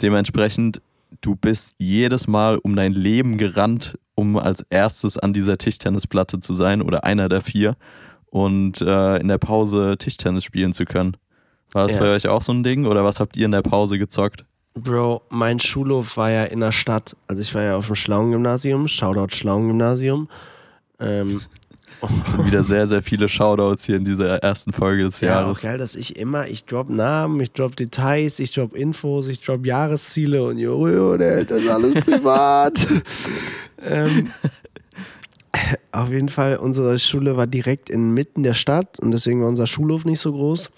Dementsprechend, du bist jedes Mal um dein Leben gerannt, um als erstes an dieser Tischtennisplatte zu sein oder einer der vier und äh, in der Pause Tischtennis spielen zu können. War das Ja. bei euch auch so ein Ding oder was habt ihr in der Pause gezockt? Bro, mein Schulhof war ja in der Stadt. Also ich war ja auf dem Schlauen-Gymnasium, Shoutout Schlauen-Gymnasium. Ähm, wieder sehr, sehr viele Shoutouts hier in dieser ersten Folge des ja, Jahres. geil, dass ich immer, ich drop Namen, ich drop Details, ich drop Infos, ich drop Jahresziele und jo, jo, der hält das alles privat. ähm, auf jeden Fall, unsere Schule war direkt inmitten der Stadt und deswegen war unser Schulhof nicht so groß.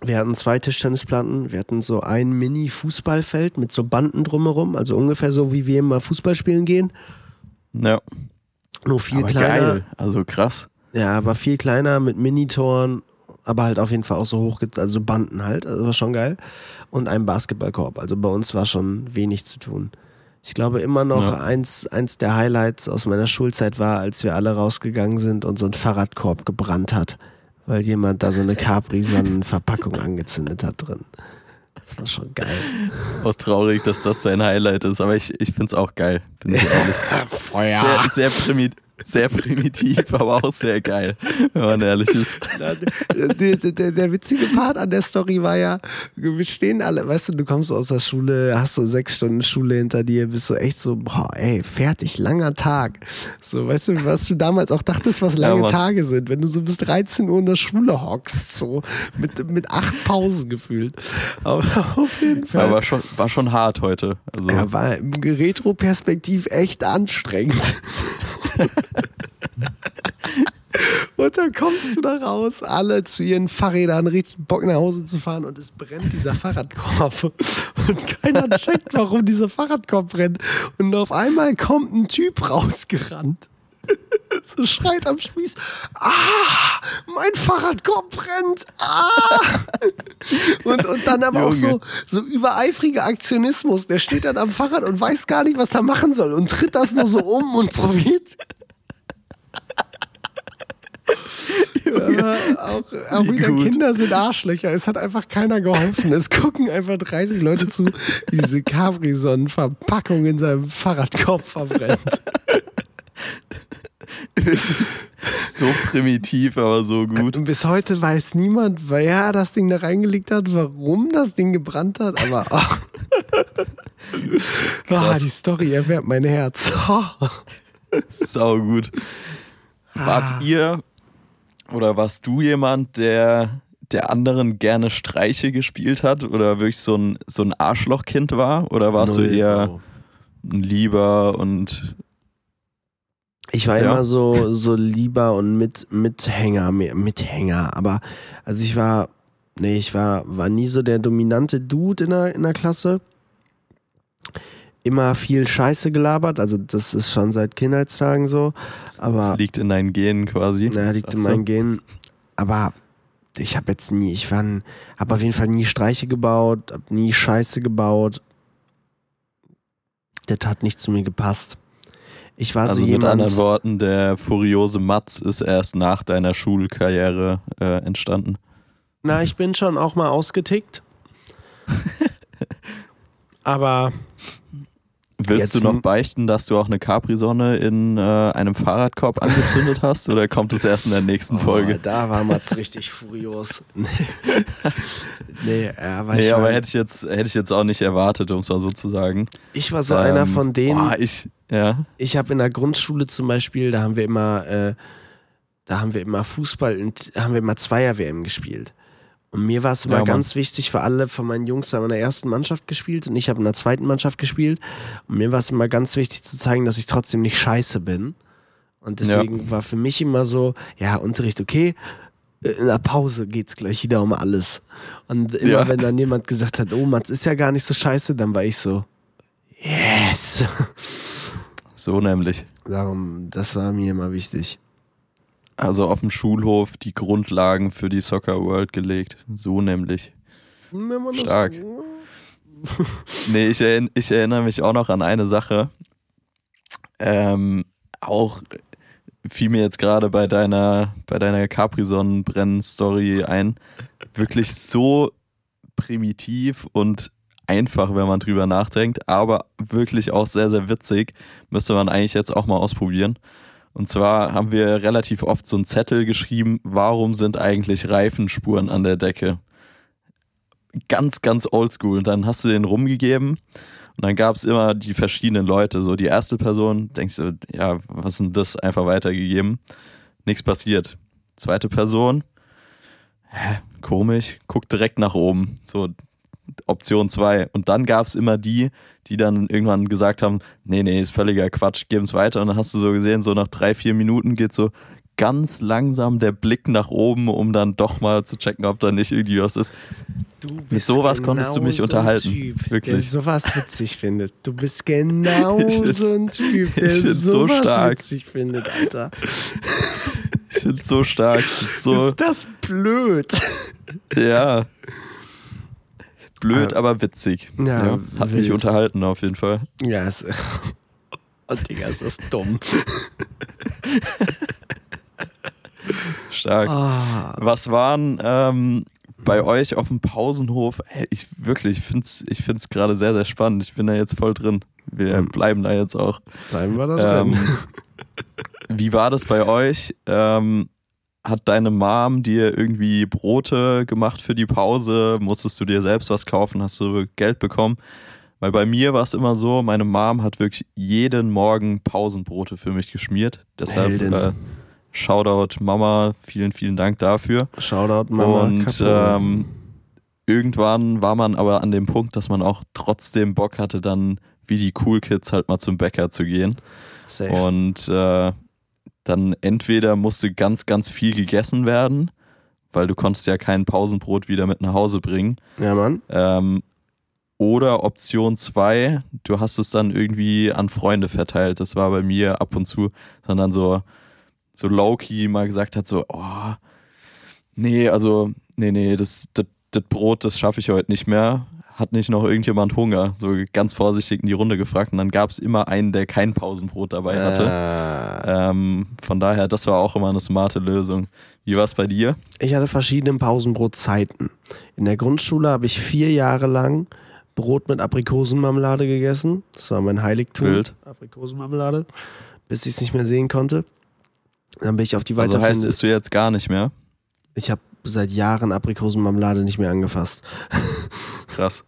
Wir hatten zwei Tischtennisplatten, wir hatten so ein Mini-Fußballfeld mit so Banden drumherum, also ungefähr so, wie wir immer Fußball spielen gehen. Ja, Nur viel aber kleiner. geil. Also krass. Ja, aber viel kleiner mit Minitoren, aber halt auf jeden Fall auch so hoch, also Banden halt, also war schon geil. Und ein Basketballkorb. Also bei uns war schon wenig zu tun. Ich glaube immer noch Ja. eins, eins der Highlights aus meiner Schulzeit war, als wir alle rausgegangen sind und so ein Fahrradkorb gebrannt hat, weil jemand da so eine Capri-Sonnen-Verpackung angezündet hat drin. Das war schon geil. Auch traurig, dass das sein Highlight ist, aber ich, ich finde es auch geil, bin ich ehrlich. Feuer. Sehr, sehr, primi sehr primitiv, aber auch sehr geil, wenn man ehrlich ist. der, der, der, witzige Part an der Story war ja, wir stehen alle, weißt du, du kommst aus der Schule, hast so sechs Stunden Schule hinter dir, bist so echt so, boah, ey, fertig, langer Tag. So, weißt du, was du damals auch dachtest, was lange Mann. Tage sind, wenn du so bis 13 Uhr in der Schule hockst, so mit, mit acht Pausen gefühlt. Aber auf jeden Fall. Ja, war schon, war schon hart heute. Also, Ja, war im Retro-Perspektiv echt anstrengend. und dann kommst du da raus, alle zu ihren Fahrrädern, richtig Bock nach Hause zu fahren und es brennt dieser Fahrradkorb. Und keiner checkt, warum dieser Fahrradkorb brennt. Und auf einmal kommt ein Typ rausgerannt. So schreit am Spieß, ah, mein Fahrradkorb brennt, ah. Und, und dann aber auch so, Junge. so übereifriger Aktionismus. Der steht dann am Fahrrad und weiß gar nicht, was er machen soll und tritt das nur so um und probiert. Aber auch, auch Wie wieder gut. Kinder sind Arschlöcher. Es hat einfach keiner geholfen. Es gucken einfach 30 Leute zu, wie diese Capri-Sonnen-Verpackung in seinem Fahrradkorb verbrennt. so primitiv, aber so gut. Und bis heute weiß niemand, wer das Ding da reingelegt hat, warum das Ding gebrannt hat, aber ach. ah, Krass. die Story erwärmt mein Herz. Sau gut. Ah. Wart ihr oder warst du jemand, der der anderen gerne Streiche gespielt hat oder wirklich so ein, so ein Arschlochkind war? Oder warst du eher ein Lieber und Ich war Ja. immer so, so lieber und mit, Mithänger, Mithänger. Aber, also ich war, nee, ich war, war nie so der dominante Dude in der, in der Klasse. Immer viel Scheiße gelabert, also das ist schon seit Kindheitstagen so. Aber das liegt in deinen Genen quasi? naja, liegt in meinen Genen. Aber ich habe jetzt nie, ich war, habe auf jeden Fall nie Streiche gebaut, hab nie Scheiße gebaut. Das hat nicht zu mir gepasst. Ich war Also so mit jemand. anderen Worten, der furiose Matz ist erst nach deiner Schulkarriere äh, entstanden. Na, ich bin schon auch mal ausgetickt. Aber Willst Jetzt du noch beichten, dass du auch eine Capri-Sonne in äh, einem Fahrradkorb angezündet hast oder kommt es erst in der nächsten oh, Folge? da war Mats richtig furios. nee, er war Nee, ich, aber hätte ich, jetzt, hätte ich jetzt auch nicht erwartet, um es mal so zu sagen. ich war so Ähm, einer von denen. Boah, ich, ja. Ich habe in der Grundschule zum Beispiel, da haben wir immer, äh, da haben wir immer Fußball und haben wir immer Zweier-WM gespielt. Und mir war es immer Ja, ganz wichtig, für alle von meinen Jungs haben in der ersten Mannschaft gespielt und ich habe in der zweiten Mannschaft gespielt. Und mir war es immer ganz wichtig zu zeigen, dass ich trotzdem nicht scheiße bin. Und deswegen war für mich immer so, ja, Unterricht okay, in der Pause geht's gleich wieder um alles. Und immer Ja. wenn dann jemand gesagt hat, oh, Mats ist ja gar nicht so scheiße, dann war ich so, yes. So nämlich. Darum, das war mir immer wichtig. Also auf dem Schulhof die Grundlagen für die Soccer World gelegt. So nämlich. Stark. Nee, ich, erinn, ich erinnere mich auch noch an eine Sache. Ähm, auch fiel mir jetzt gerade bei deiner, bei deiner Capri-Sonnenbrennen-Story ein. Wirklich so primitiv und einfach, wenn man drüber nachdenkt, aber wirklich auch sehr, sehr witzig. Müsste man eigentlich jetzt auch mal ausprobieren. Und zwar haben wir relativ oft so einen Zettel geschrieben, warum sind eigentlich Reifenspuren an der Decke? Ganz, ganz oldschool. Und dann hast du den rumgegeben und dann gab es immer die verschiedenen Leute. So die erste Person, denkst du, ja, was ist denn das? Einfach weitergegeben. Nichts passiert. Zweite Person, hä, komisch, guckt direkt nach oben. So Option 2. Und dann gab es immer die, die dann irgendwann gesagt haben, nee, nee, ist völliger Quatsch, geben es weiter. Und dann hast du so gesehen, so nach drei, vier Minuten geht so ganz langsam der Blick nach oben, um dann doch mal zu checken, ob da nicht irgendwie was ist. Du Mit sowas konntest du mich so unterhalten. Typ, Der Wirklich. sowas witzig findet. Du bist genau Ich find's- so ein Typ, der ich find's so sowas stark. witzig findet, Alter. Ich finde es so stark. Das ist so, Ist das blöd? ja. Blöd, Ah. aber witzig. Ja, hat mich wild. unterhalten auf jeden Fall. Ja, ist. Oh, Digga, ist das dumm. Stark. Ah, Was waren ähm, bei euch auf dem Pausenhof, ey, ich wirklich, ich finde es ich find's gerade sehr, sehr spannend. Ich bin da jetzt voll drin. Wir Mhm. bleiben da jetzt auch. Bleiben wir da drin. Ähm, wie war das bei euch? Ähm, hat deine Mom dir irgendwie Brote gemacht für die Pause? Musstest du dir selbst was kaufen? Hast du Geld bekommen? Weil bei mir war es immer so, meine Mom hat wirklich jeden Morgen Pausenbrote für mich geschmiert. Deshalb äh, Shoutout Mama, vielen, vielen Dank dafür. Shoutout Mama. Und ähm, irgendwann war man aber an dem Punkt, dass man auch trotzdem Bock hatte, dann wie die Cool Kids halt mal zum Bäcker zu gehen. Safe. Und äh, dann entweder musste ganz, ganz viel gegessen werden, weil du konntest ja kein Pausenbrot wieder mit nach Hause bringen. ja, Mann. Ähm, oder Option 2, du hast es dann irgendwie an Freunde verteilt. Das war bei mir ab und zu, sondern so, so low-key mal gesagt hat, so, oh, nee, also, nee, nee, das, das, das Brot, das schaffe ich heute nicht mehr. Hat nicht noch irgendjemand Hunger? So ganz vorsichtig in die Runde gefragt. Und dann gab es immer einen, der kein Pausenbrot dabei hatte. Äh, Ähm, von daher, das war auch immer eine smarte Lösung. Wie war es bei dir? ich hatte verschiedene Pausenbrotzeiten. In der Grundschule habe ich vier Jahre lang Brot mit Aprikosenmarmelade gegessen. Das war mein Heiligtum. Wild. Aprikosenmarmelade. Bis ich es nicht mehr sehen konnte. Dann bin ich auf die Also heißt, isst du jetzt gar nicht mehr? ich habe seit Jahren Aprikosenmarmelade nicht mehr angefasst. Krass.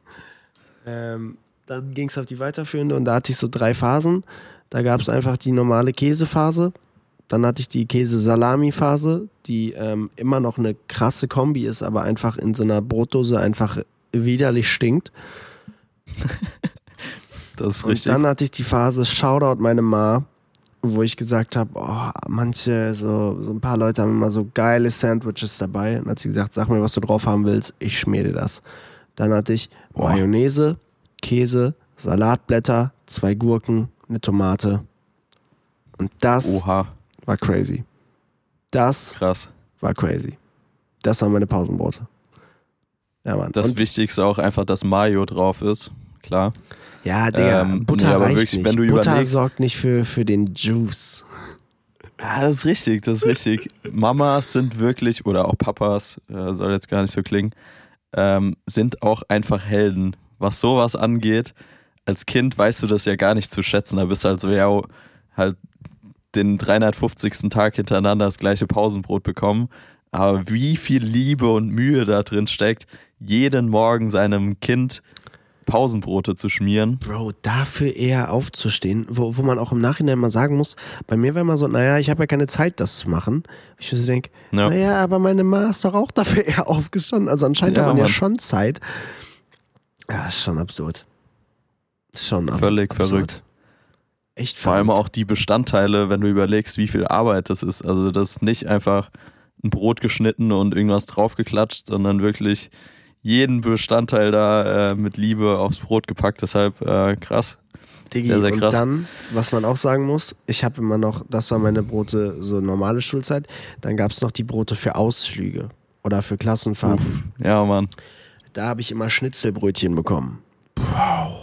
Ähm, dann ging es auf die weiterführende und da hatte ich so drei Phasen. Da gab es einfach die normale Käsephase. Dann hatte ich die Käse-Salami-Phase, die ähm, immer noch eine krasse Kombi ist, aber einfach in so einer Brotdose einfach widerlich stinkt. Das ist Und richtig. dann hatte ich die Phase Shoutout meine Ma, wo ich gesagt habe, oh, manche, so, so ein paar Leute haben immer so geile Sandwiches dabei. Und dann hat sie gesagt, sag mir, was du drauf haben willst, ich schmier dir das. Dann hatte ich Boah. Mayonnaise, Käse, Salatblätter, zwei Gurken, eine Tomate. Und das Oha, war crazy. Das krass. war crazy. Das waren meine Pausenbrote. Ja, Mann. Das Und, Wichtigste auch einfach, dass Mayo drauf ist. Klar. ja, Digga, ähm, Butter nee, reicht wirklich, nicht. Butter sorgt nicht für, für den Juice. Ja, das ist richtig, das ist richtig. Mamas sind wirklich, oder auch Papas, äh, soll jetzt gar nicht so klingen, ähm, sind auch einfach Helden. Was sowas angeht, als Kind weißt du das ja gar nicht zu schätzen. Da bist du so, ja, halt den 350. Tag hintereinander das gleiche Pausenbrot bekommen. Aber wie viel Liebe und Mühe da drin steckt, jeden Morgen seinem Kind Pausenbrote zu schmieren. Bro, dafür eher aufzustehen, wo, wo man auch im Nachhinein mal sagen muss, bei mir war immer so, naja, ich habe ja keine Zeit, das zu machen. Ich so denke, Ja. naja, aber meine Ma ist doch auch dafür eher aufgestanden. Also anscheinend Ja, hat man ja Mann. schon Zeit. Ja, ist schon absurd. Ist Schon ab Völlig absurd. verrückt. Echt Vor allem verrückt. auch die Bestandteile, wenn du überlegst, wie viel Arbeit das ist. Also das ist nicht einfach ein Brot geschnitten und irgendwas draufgeklatscht, sondern wirklich jeden Bestandteil da äh, mit Liebe aufs Brot gepackt. Deshalb äh, krass. Digi, Sehr, sehr und krass. dann, was man auch sagen muss, ich habe immer noch, das war meine Brote, so normale Schulzeit, dann gab es noch die Brote für Ausflüge oder für Klassenfahrten. Uff. Ja, Mann. Da habe ich immer Schnitzelbrötchen bekommen.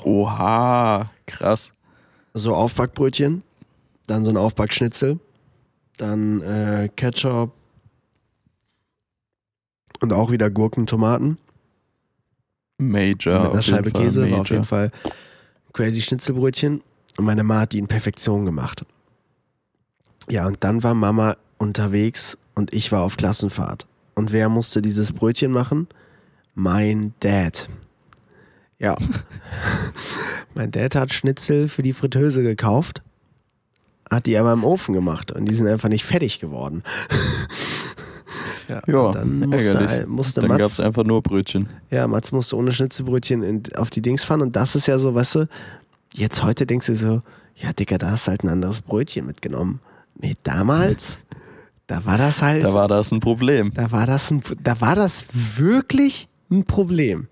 Oha, krass. So Aufbackbrötchen, dann so ein Aufbackschnitzel, dann äh, Ketchup und auch wieder Gurken, Tomaten Major. mit einer Scheibe Fall, Käse. War Major. auf jeden Fall crazy Schnitzelbrötchen. Und meine Ma hat die in Perfektion gemacht. Ja, und dann war Mama unterwegs und ich war auf Klassenfahrt. Und wer musste dieses Brötchen machen? Mein Dad. Ja. mein Dad hat Schnitzel für die Fritteuse gekauft, hat die aber im Ofen gemacht und die sind einfach nicht fertig geworden. ja, Ja, dann musste, ärgerlich. musste Dann Mats gab es einfach nur Brötchen. ja, Mats musste ohne Schnitzelbrötchen in, auf die Dings fahren und das ist ja so, weißt du, jetzt heute denkst du so, ja, Dicker, da hast du halt ein anderes Brötchen mitgenommen. Nee, damals, da war das halt, Da war das ein Problem. da war das, ein, da war das wirklich ein Problem.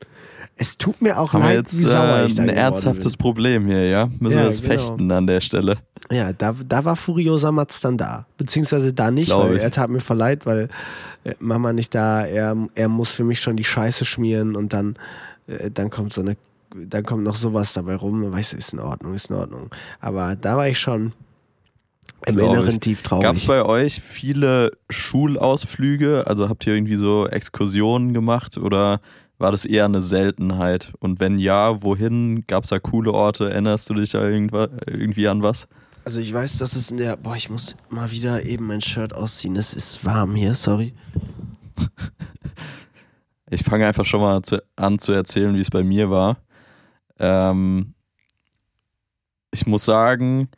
Es tut mir auch Haben wir leid, jetzt wie sauer äh, ich da ein ernsthaftes Problem hier, ja? Müssen Ja, wir jetzt genau. fechten an der Stelle. bin. Ja, da, da war furioser Mats dann da. Beziehungsweise da nicht, Glaub weil ich. er tat mir voll leid, weil äh, Mama nicht da, er, er muss für mich schon die Scheiße schmieren und dann, äh, dann kommt so eine, dann kommt noch sowas dabei rum. Weißt du, ist in Ordnung, ist in Ordnung. Aber da war ich schon, Im Glaub Inneren ich. tief Gab es traurig. bei euch viele Schulausflüge? Also habt ihr irgendwie so Exkursionen gemacht oder war das eher eine Seltenheit? Und wenn ja, wohin? Gab es da coole Orte? Erinnerst du dich da irgendwie an was? Also ich weiß, dass es in der. Boah, ich muss mal wieder eben mein Shirt ausziehen. Es ist warm hier, sorry. Ich fange einfach schon mal zu, an zu erzählen, wie es bei mir war. Ähm, ich muss sagen,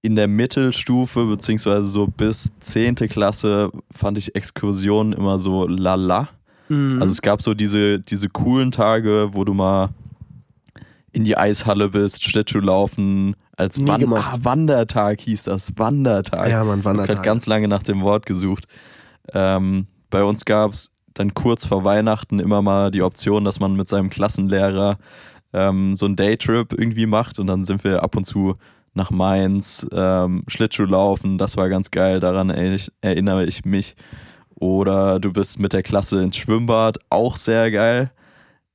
in der Mittelstufe, beziehungsweise so bis 10. Klasse, fand ich Exkursionen immer so lala. Mhm. Also es gab so diese, diese coolen Tage, wo du mal in die Eishalle bist, Schlittschuh laufen, als Wan ah, Wandertag hieß das, Wandertag. ja, man Ich habe Wandertag. ganz lange nach dem Wort gesucht. Ähm, bei uns gab es dann kurz vor Weihnachten immer mal die Option, dass man mit seinem Klassenlehrer ähm, so einen Daytrip irgendwie macht und dann sind wir ab und zu nach Mainz, ähm, Schlittschuh laufen, das war ganz geil, daran erinnere ich mich. Oder du bist mit der Klasse ins Schwimmbad, auch sehr geil.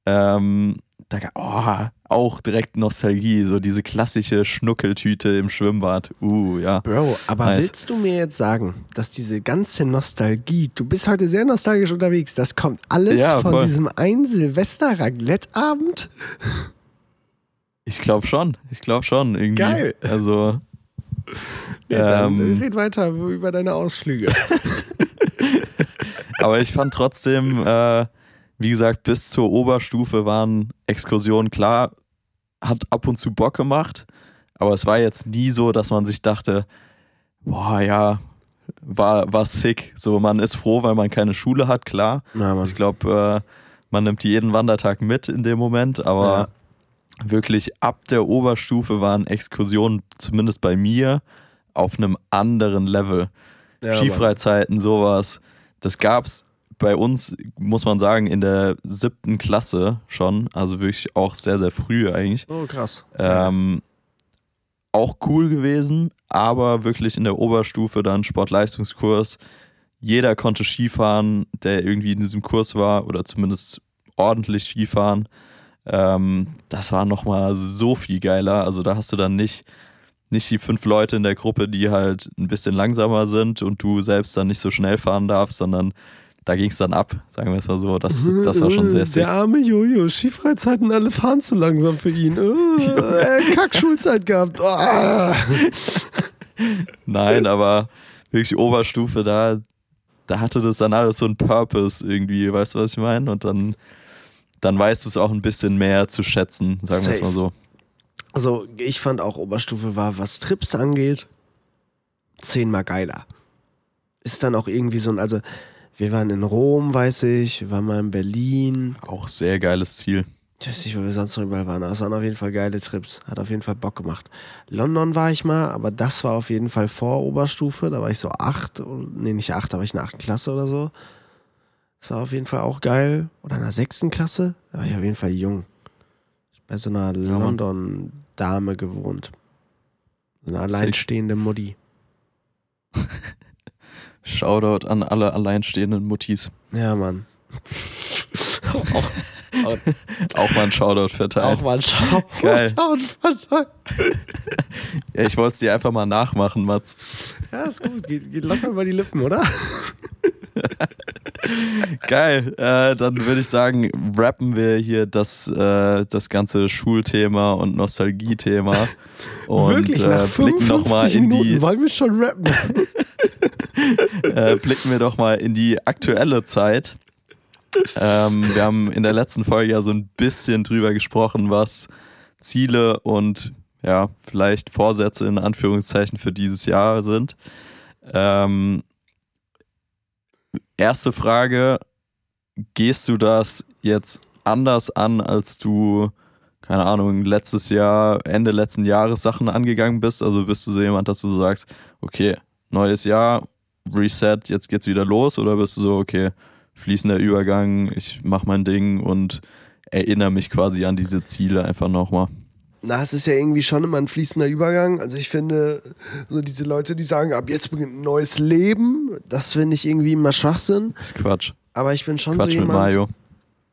Ähm, da, oh, auch direkt Nostalgie, so diese klassische Schnuckeltüte im Schwimmbad. Uh, ja. Bro, aber Nice. willst du mir jetzt sagen, dass diese ganze Nostalgie, du bist heute sehr nostalgisch unterwegs, das kommt alles Ja, von voll. diesem einen Silvester-Raclette-Abend? Ich glaube schon. Ich glaube schon. Irgendwie. Geil. Also, Nee, dann Ähm. red weiter über deine Ausflüge. aber ich fand trotzdem, äh, wie gesagt, bis zur Oberstufe waren Exkursionen klar, hat ab und zu Bock gemacht, aber es war jetzt nie so, dass man sich dachte, boah, ja, war, war sick. So, man ist froh, weil man keine Schule hat, klar. Mann. Ich glaube, äh, man nimmt jeden Wandertag mit in dem Moment, aber wirklich ab der Oberstufe waren Exkursionen, zumindest bei mir, auf einem anderen Level. Ja. Skifreizeiten, sowas. Das gab's bei uns, muss man sagen, in der siebten Klasse schon. Also wirklich auch sehr, sehr früh eigentlich. Oh, krass. Ähm, auch cool gewesen, aber wirklich in der Oberstufe dann Sportleistungskurs. Jeder konnte Skifahren, der irgendwie in diesem Kurs war oder zumindest ordentlich Skifahren. Ähm, das war nochmal so viel geiler. Also da hast du dann nicht, nicht die fünf Leute in der Gruppe, die halt ein bisschen langsamer sind und du selbst dann nicht so schnell fahren darfst, sondern da ging es dann ab, sagen wir es mal so. Das, das war schon sehr sick. Der arme Jojo, Skifreizeiten, alle fahren zu langsam für ihn. Äh, Kack-Schulzeit gehabt. Ah. Nein, aber wirklich Oberstufe, da, da hatte das dann alles so einen Purpose irgendwie, weißt du, was ich meine? Und dann, dann weißt du es auch ein bisschen mehr zu schätzen, sagen wir es mal so. Also, ich fand auch Oberstufe war, was Trips angeht, zehnmal geiler. Ist dann auch irgendwie so ein, also, wir waren in Rom, weiß ich, wir waren mal in Berlin. Auch sehr geiles Ziel. Ich weiß nicht, wo wir sonst noch überall waren. aber es waren auf jeden Fall geile Trips. Hat auf jeden Fall Bock gemacht. London war ich mal, aber das war auf jeden Fall vor Oberstufe. Da war ich so acht, nee, nicht acht, da war ich in der achten Klasse oder so. Das war auf jeden Fall auch geil. Oder in der sechsten Klasse, da war ich auf jeden Fall jung. Bei so einer Ja, Mann. London-Dame gewohnt. Eine alleinstehende Mutti. Shoutout an alle alleinstehenden Muttis. Ja, Mann. Auch mal ein Shoutout verteilen. Auch mal. Geil. Was soll- Ja, ich wollte es dir einfach mal nachmachen, Mats. Ja, ist gut. Geht, geht locker über die Lippen, oder? Geil. Äh, dann würde ich sagen, rappen wir hier das, äh, das ganze Schulthema und Nostalgie-Thema. Und Wirklich, äh, nach blicken noch 55 mal in Minuten die wollen wir schon rappen. äh, blicken wir doch mal in die aktuelle Zeit. Ähm, wir haben in der letzten Folge ja so ein bisschen drüber gesprochen, was Ziele und ja, vielleicht Vorsätze in Anführungszeichen für dieses Jahr sind. Ähm, erste Frage: Gehst du das jetzt anders an, als du, keine Ahnung, letztes Jahr, Ende letzten Jahres Sachen angegangen bist? Also bist du so jemand, dass du sagst, okay, neues Jahr, Reset, jetzt geht's wieder los? Oder bist du so, okay, fließender Übergang, ich mach mein Ding und erinnere mich quasi an diese Ziele einfach nochmal? Na, es ist ja irgendwie schon immer ein fließender Übergang. Also ich finde, so diese Leute, die sagen, ab jetzt beginnt ein neues Leben, das finde ich irgendwie immer Schwachsinn. Das ist Quatsch. Aber ich bin schon Quatsch so mit jemand. Mario.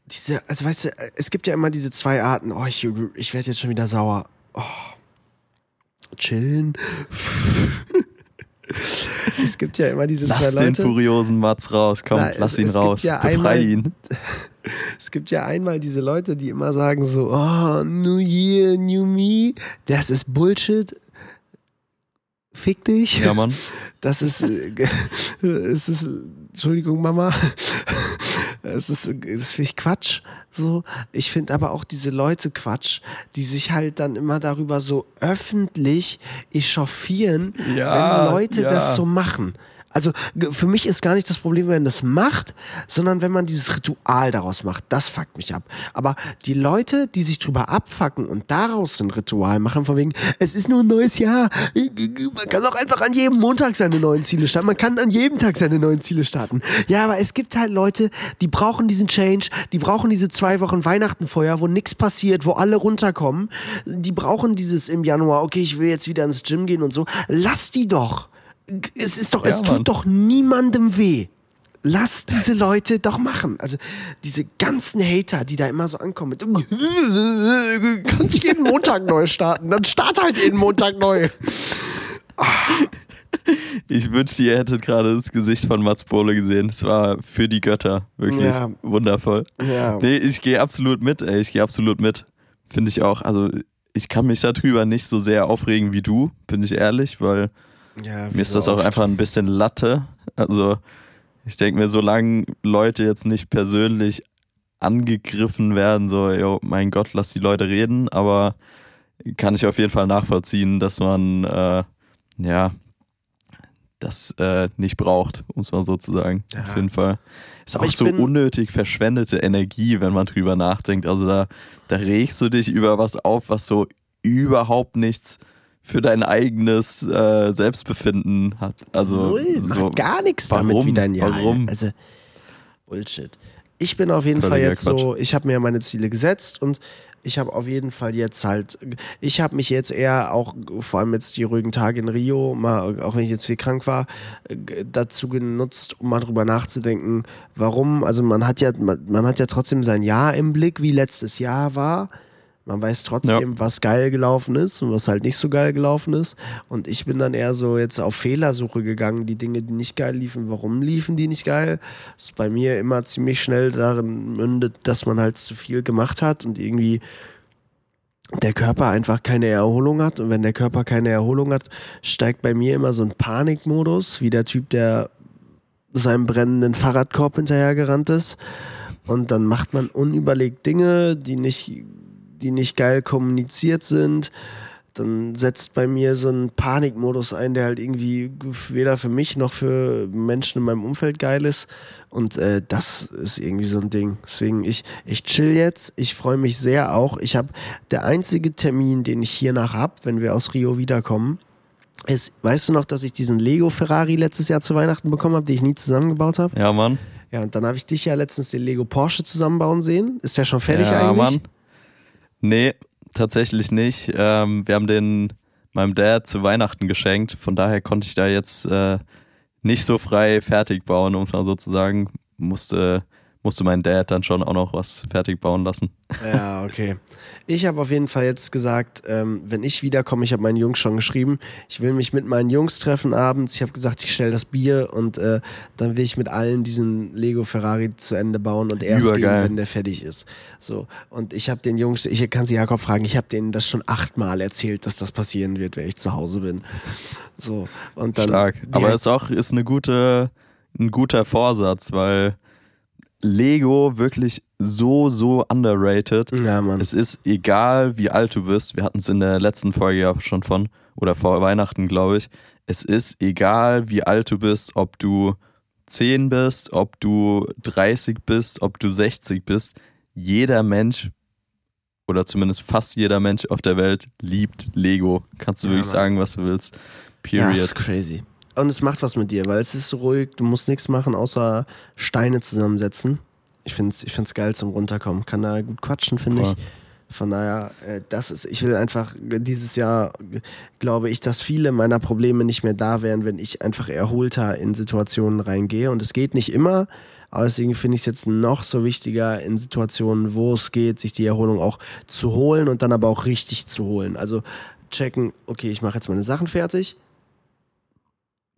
Diese, also weißt du, es gibt ja immer diese zwei Arten. Oh, ich, ich werde jetzt schon wieder sauer. Oh. chillen. es gibt ja immer diese Lass zwei den Leute. furiosen Mats raus, komm, Na, lass es- ihn es raus. ja Befrei einmal- ihn. Es gibt ja einmal diese Leute, die immer sagen so, oh, New Year, New Me. Das ist Bullshit. Fick dich. Ja, Mann. Das ist, äh, es ist, Entschuldigung, Mama. Es ist, das finde ich Quatsch. So. Ich finde aber auch diese Leute Quatsch, die sich halt dann immer darüber so öffentlich echauffieren, Ja, wenn Leute ja. das so machen. Also für mich ist gar nicht das Problem, wenn man das macht, sondern wenn man dieses Ritual daraus macht. Das fuckt mich ab. Aber die Leute, die sich drüber abfacken und daraus ein Ritual machen, von wegen, es ist nur ein neues Jahr. Man kann auch einfach an jedem Montag seine neuen Ziele starten. Man kann an jedem Tag seine neuen Ziele starten. Ja, aber es gibt halt Leute, die brauchen diesen Change, die brauchen diese zwei Wochen Weihnachtenfeuer, wo nichts passiert, wo alle runterkommen. Die brauchen dieses im Januar, okay, ich will jetzt wieder ins Gym gehen und so. Lass die doch. Es ist doch, Ja, es tut Mann. doch niemandem weh. Lass diese Leute doch machen. Also diese ganzen Hater, die da immer so ankommen mit du kannst jeden Montag neu starten, dann start halt jeden Montag neu. Ich wünschte, ihr hättet gerade das Gesicht von Mats Bohle gesehen. Es war für die Götter. Wirklich Ja. wundervoll. Ja. Nee, ich gehe absolut mit, ey. Ich gehe absolut mit. Finde ich auch. Also, ich kann mich darüber nicht so sehr aufregen wie du, bin ich ehrlich, weil Ja, mir ist das auch oft. einfach ein bisschen Latte. Also, ich denke mir, solange Leute jetzt nicht persönlich angegriffen werden, so, yo, mein Gott, lass die Leute reden, aber kann ich auf jeden Fall nachvollziehen, dass man, äh, ja, das äh, nicht braucht, um es mal so zu sagen. Ja. Auf jeden Fall. Ist Aber auch so unnötig verschwendete Energie, wenn man drüber nachdenkt. Also da, da regst du dich über was auf, was so überhaupt nichts für dein eigenes äh, Selbstbefinden hat. Also Null, so, macht gar nichts damit warum? wie dein Jahr. Warum? Also, Bullshit. Ich bin auf jeden Fall Völliger jetzt so, ich habe mir meine Ziele gesetzt und ich habe auf jeden Fall jetzt halt, ich habe mich jetzt eher auch, vor allem jetzt die ruhigen Tage in Rio, mal, auch wenn ich jetzt viel krank war, g- dazu genutzt, um mal drüber nachzudenken, warum, also man hat ja, man, man hat ja trotzdem sein Jahr im Blick, wie letztes Jahr war. Man weiß trotzdem, was geil gelaufen ist und was halt nicht so geil gelaufen ist. Und ich bin dann eher so jetzt auf Fehlersuche gegangen, die Dinge, die nicht geil liefen, warum liefen die nicht geil? Das ist bei mir immer ziemlich schnell darin mündet, dass man halt zu viel gemacht hat und irgendwie der Körper einfach keine Erholung hat. Und wenn der Körper keine Erholung hat, steigt bei mir immer so ein Panikmodus, wie der Typ, der seinem brennenden Fahrradkorb hinterhergerannt ist. Und dann macht man unüberlegt Dinge, die nicht, die nicht geil kommuniziert sind. Dann setzt bei mir so ein Panikmodus ein, der halt irgendwie weder für mich noch für Menschen in meinem Umfeld geil ist. Und äh, das ist irgendwie so ein Ding. Deswegen, ich, ich chill jetzt. Ich freue mich sehr auch. Ich habe der einzige Termin, den ich hiernach habe, wenn wir aus Rio wiederkommen, ist, weißt du noch, dass ich diesen Lego Ferrari letztes Jahr zu Weihnachten bekommen habe, den ich nie zusammengebaut habe? Ja, Mann. Ja, und dann habe ich dich ja letztens den Lego Porsche zusammenbauen sehen. Ist der schon fertig ja, eigentlich? Mann. Nee, tatsächlich nicht. Ähm, wir haben den meinem Dad zu Weihnachten geschenkt. Von daher konnte ich da jetzt äh, nicht so frei fertig bauen, um es mal so zu sagen. Musste, musste mein Dad dann schon auch noch was fertig bauen lassen. Ja, okay. Ich habe auf jeden Fall jetzt gesagt, ähm, wenn ich wiederkomme, ich habe meinen Jungs schon geschrieben, ich will mich mit meinen Jungs treffen abends. Ich habe gesagt, ich stelle das Bier und äh, dann will ich mit allen diesen Lego Ferrari zu Ende bauen und erst gehen, Übergeil. wenn der fertig ist. So. Und ich habe den Jungs, ich kann sie Jakob fragen, ich habe denen das schon achtmal erzählt, dass das passieren wird, wenn ich zu Hause bin. So. Und dann. Stark. Aber es ist auch ist eine gute, ein guter Vorsatz, weil Lego wirklich so, so underrated. ja, Mann. Es ist egal, wie alt du bist. Wir hatten es in der letzten Folge ja schon von, oder vor Weihnachten, glaube ich. Es ist egal, wie alt du bist, ob du 10 bist, ob du 30 bist, ob du 60 bist. Jeder Mensch, oder zumindest fast jeder Mensch auf der Welt, liebt Lego. Kannst du Ja, wirklich Mann. sagen, was du willst. Ja, Period. ist crazy. Und es macht was mit dir, weil es ist so ruhig, du musst nichts machen, außer Steine zusammensetzen. Ich finde es ich find's geil zum Runterkommen. Kann da gut quatschen, finde ich. Von daher, äh, das ist, ich will einfach dieses Jahr, glaube ich, dass viele meiner Probleme nicht mehr da wären, wenn ich einfach erholter in Situationen reingehe. Und es geht nicht immer, aber deswegen finde ich es jetzt noch so wichtiger, in Situationen, wo es geht, sich die Erholung auch zu holen und dann aber auch richtig zu holen. Also checken, okay, ich mache jetzt meine Sachen fertig.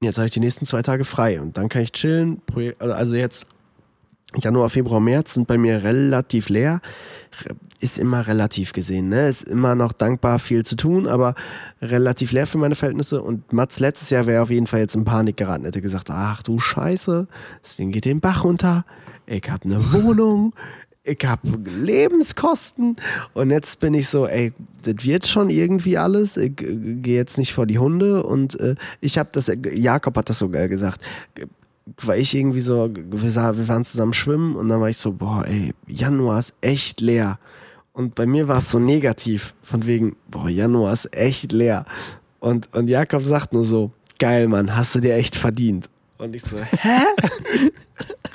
Jetzt habe ich die nächsten zwei Tage frei und dann kann ich chillen. Also jetzt Januar, Februar, März sind bei mir relativ leer. Ist immer relativ gesehen, ne? Ist immer noch dankbar, viel zu tun, aber relativ leer für meine Verhältnisse. Und Mats letztes Jahr wäre auf jeden Fall jetzt in Panik geraten, hätte gesagt, ach du Scheiße, das Ding geht den Bach runter. Ich habe eine Wohnung, ich habe Lebenskosten und jetzt bin ich so, ey, das wird schon irgendwie alles. Ich äh, gehe jetzt nicht vor die Hunde und äh, ich habe das, Jakob hat das so geil gesagt, war ich irgendwie so, wir, wir waren zusammen schwimmen und dann war ich so, boah, ey, Januar ist echt leer. Und bei mir war es so negativ, von wegen, boah, Januar ist echt leer. Und, und Jakob sagt nur so, geil, Mann, hast du dir echt verdient. Und ich so, hä?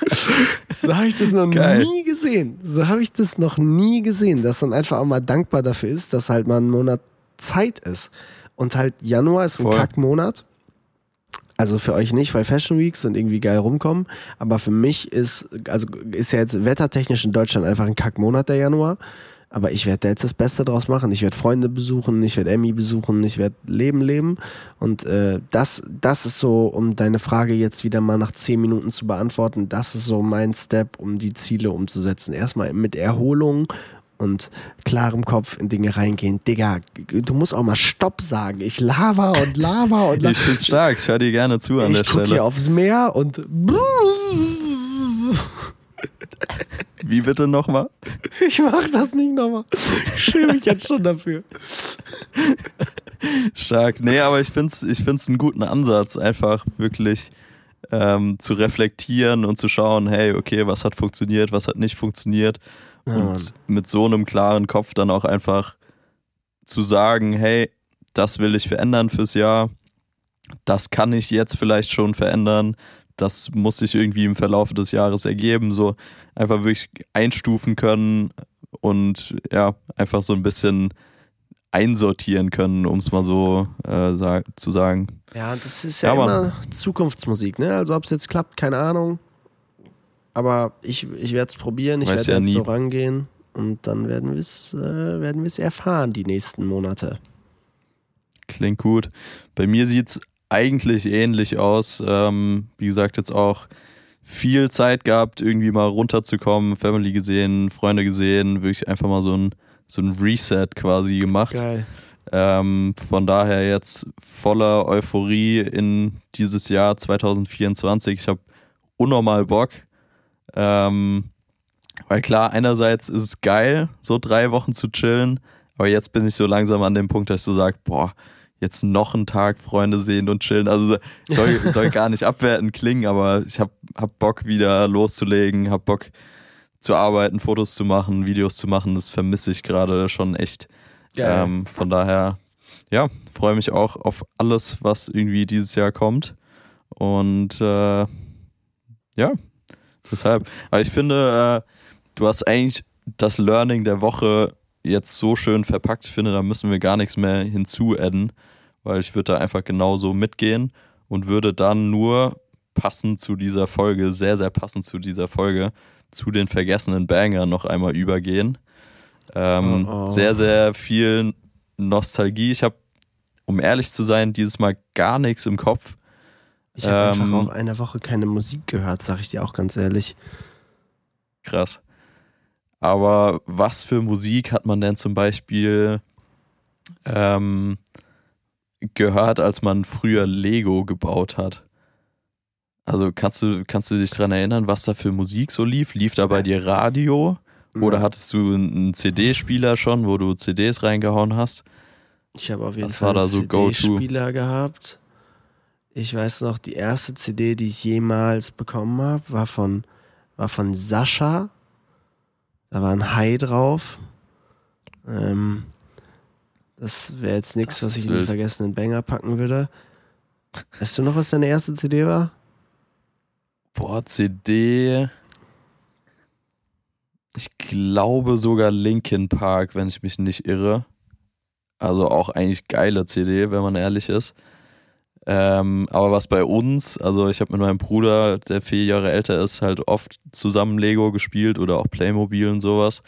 so habe ich das noch Geil. nie gesehen. So habe ich das noch nie gesehen, dass man einfach auch mal dankbar dafür ist, dass halt mal ein Monat Zeit ist. Und halt Januar ist ein Voll. Kackmonat. Also für euch nicht, weil Fashion Weeks und irgendwie geil rumkommen. Aber für mich ist, also ist ja jetzt wettertechnisch in Deutschland einfach ein Kackmonat der Januar. Aber ich werde da jetzt das Beste draus machen. Ich werde Freunde besuchen, ich werde Emmy besuchen, ich werde Leben leben. Und äh, das, das ist so, um deine Frage jetzt wieder mal nach zehn Minuten zu beantworten, das ist so mein Step, um die Ziele umzusetzen. Erstmal mit Erholung und klarem Kopf in Dinge reingehen. Digga, du musst auch mal Stopp sagen. Ich lava und lava und lava. Ich find's stark, ich höre dir gerne zu an ich der Stelle. Ich gucke hier aufs Meer und wie bitte nochmal? Ich mach das nicht nochmal. Ich schäme mich jetzt schon dafür. Stark. Nee, aber ich finde es ich find's einen guten Ansatz, einfach wirklich ähm, zu reflektieren und zu schauen, hey, okay, was hat funktioniert, was hat nicht funktioniert. Ja, und Mann. mit so einem klaren Kopf dann auch einfach zu sagen, hey, das will ich verändern fürs Jahr. Das kann ich jetzt vielleicht schon verändern das muss sich irgendwie im Verlauf des Jahres ergeben, so einfach wirklich einstufen können und ja, einfach so ein bisschen einsortieren können, um es mal so äh, sag, zu sagen. Ja, das ist ja, ja immer. Zukunftsmusik, ne? Also ob es jetzt klappt, keine Ahnung. Aber ich, ich werde es probieren, ich werde ja jetzt so rangehen und dann werden wir es äh, werden erfahren die nächsten Monate. Klingt gut. Bei mir sieht es eigentlich ähnlich aus. Ähm, wie gesagt, jetzt auch viel Zeit gehabt, irgendwie mal runterzukommen, Family gesehen, Freunde gesehen, wirklich einfach mal so ein, so ein Reset quasi gemacht. Geil. Ähm, von daher jetzt voller Euphorie in dieses Jahr 2024. Ich habe unnormal Bock. Ähm, weil klar, einerseits ist es geil, so drei Wochen zu chillen, aber jetzt bin ich so langsam an dem Punkt, dass ich so sage, boah, jetzt noch einen Tag Freunde sehen und chillen. Also soll, soll gar nicht abwertend klingen, aber ich hab, hab Bock wieder loszulegen, hab Bock zu arbeiten, Fotos zu machen, Videos zu machen. Das vermisse ich gerade schon echt. Ähm, von daher, ja, freue mich auch auf alles, was irgendwie dieses Jahr kommt. Und äh, ja, deshalb. Aber ich finde, äh, du hast eigentlich das Learning der Woche jetzt so schön verpackt. Ich finde, da müssen wir gar nichts mehr hinzuadden weil ich würde da einfach genauso mitgehen und würde dann nur passend zu dieser Folge, sehr, sehr passend zu dieser Folge, zu den vergessenen Bangern noch einmal übergehen. Ähm, oh, oh. Sehr, sehr viel Nostalgie. Ich habe, um ehrlich zu sein, dieses Mal gar nichts im Kopf. Ich habe ähm, einfach auch eine Woche keine Musik gehört, sag ich dir auch ganz ehrlich. Krass. Aber was für Musik hat man denn zum Beispiel ähm, gehört, als man früher Lego gebaut hat. Also kannst du, kannst du dich daran erinnern, was da für Musik so lief? Lief da bei dir Radio? Oder hattest du einen CD-Spieler schon, wo du CDs reingehauen hast? Ich habe auf jeden was Fall einen so CD-Spieler gehabt. Ich weiß noch, die erste CD, die ich jemals bekommen habe, war von, war von Sascha. Da war ein Hai drauf. Ähm, das wäre jetzt nichts, was ich in den vergessenen Banger packen würde. Weißt du noch, was deine erste CD war? Boah, CD. Ich glaube sogar Linkin Park, wenn ich mich nicht irre. Also auch eigentlich geile CD, wenn man ehrlich ist. Ähm, aber was bei uns, also ich habe mit meinem Bruder, der vier Jahre älter ist, halt oft zusammen Lego gespielt oder auch Playmobil und sowas.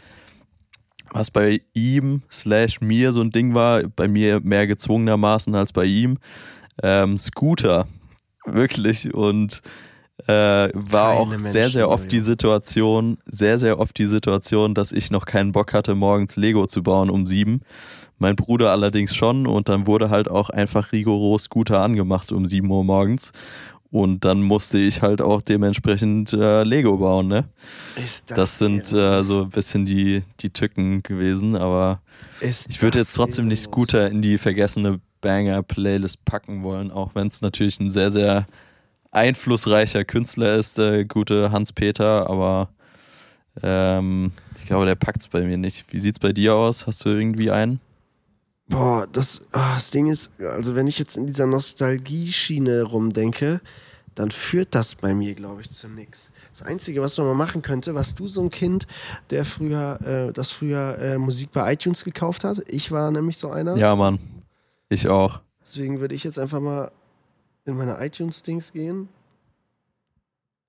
Was bei ihm slash mir so ein Ding war, bei mir mehr gezwungenermaßen als bei ihm, ähm, Scooter. Wirklich. Und äh, war Keine auch Menschen, sehr, sehr oft die Mario. Situation, sehr, sehr oft die Situation, dass ich noch keinen Bock hatte, morgens Lego zu bauen um sieben. Mein Bruder allerdings schon und dann wurde halt auch einfach rigoros Scooter angemacht um sieben Uhr morgens. Und dann musste ich halt auch dementsprechend äh, Lego bauen, ne? Ist Das sind äh, so ein bisschen die, die Tücken gewesen, aber ich würde das jetzt trotzdem nicht? Scooter in die vergessene Banger-Playlist packen wollen, auch wenn es natürlich ein sehr, sehr einflussreicher Künstler ist, der gute Hans-Peter, aber ähm, ich glaube, der packt es bei mir nicht. Wie sieht's bei dir aus? Hast du irgendwie einen? Boah, das, ah, das Ding ist, also wenn ich jetzt in dieser Nostalgie-Schiene rumdenke, dann führt das bei mir, glaube ich, zu nix. Das Einzige, was man mal machen könnte, was du so ein Kind, der früher, äh, das früher äh, Musik bei iTunes gekauft hat. Ich war nämlich so einer. Ja, Mann. Ich auch. Deswegen würde ich jetzt einfach mal in meine iTunes-Dings gehen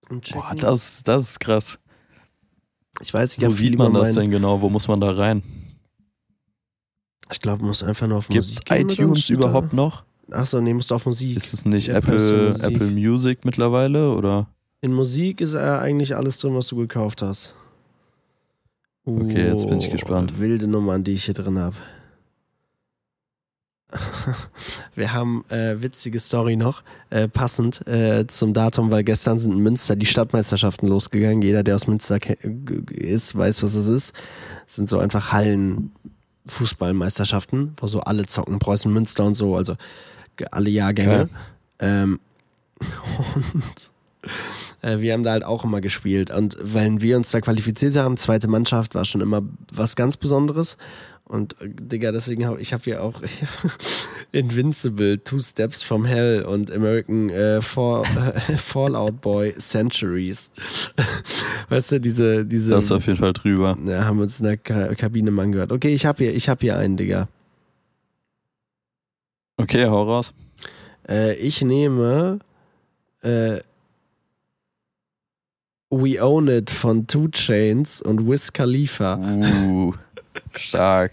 und checken. Boah, das, das ist krass. ich weiß, ich Wo sieht man das denn genau? Wo muss man da rein? Ich glaube, muss einfach nur auf Gibt es Musik gehen. oder iTunes da- überhaupt noch? Achso, nee, musst du auf Musik. Ist es nicht Ja, Apple, Musik. Apple Music mittlerweile? Oder? In Musik ist äh, eigentlich alles drin, was du gekauft hast. Okay, jetzt bin ich Oh, gespannt. Wilde Nummern, die ich hier drin habe. Wir haben äh, witzige Story noch, äh, passend äh, zum Datum, weil gestern sind in Münster die Stadtmeisterschaften losgegangen. Jeder, der aus Münster ist, weiß, was es ist. Es sind so einfach Hallen Fußballmeisterschaften, wo so alle zocken, Preußen, Münster und so, also alle Jahrgänge. Ähm, und äh, wir haben da halt auch immer gespielt. Und wenn wir uns da qualifiziert haben, zweite Mannschaft war schon immer was ganz Besonderes. Und äh, Digga, deswegen habe ich habe hier auch Invincible, Two Steps from Hell und American äh, Fall, äh, Fallout Boy Centuries. weißt du, diese, diese Das ist auf jeden Fall drüber. ja, haben wir uns in der Ka Kabine mal angehört. Okay, ich habe hier, ich hab hier einen, Digga. Okay, hau raus. Äh, ich nehme äh, We Own It von Two Chains und Wiz Khalifa. Uh, stark.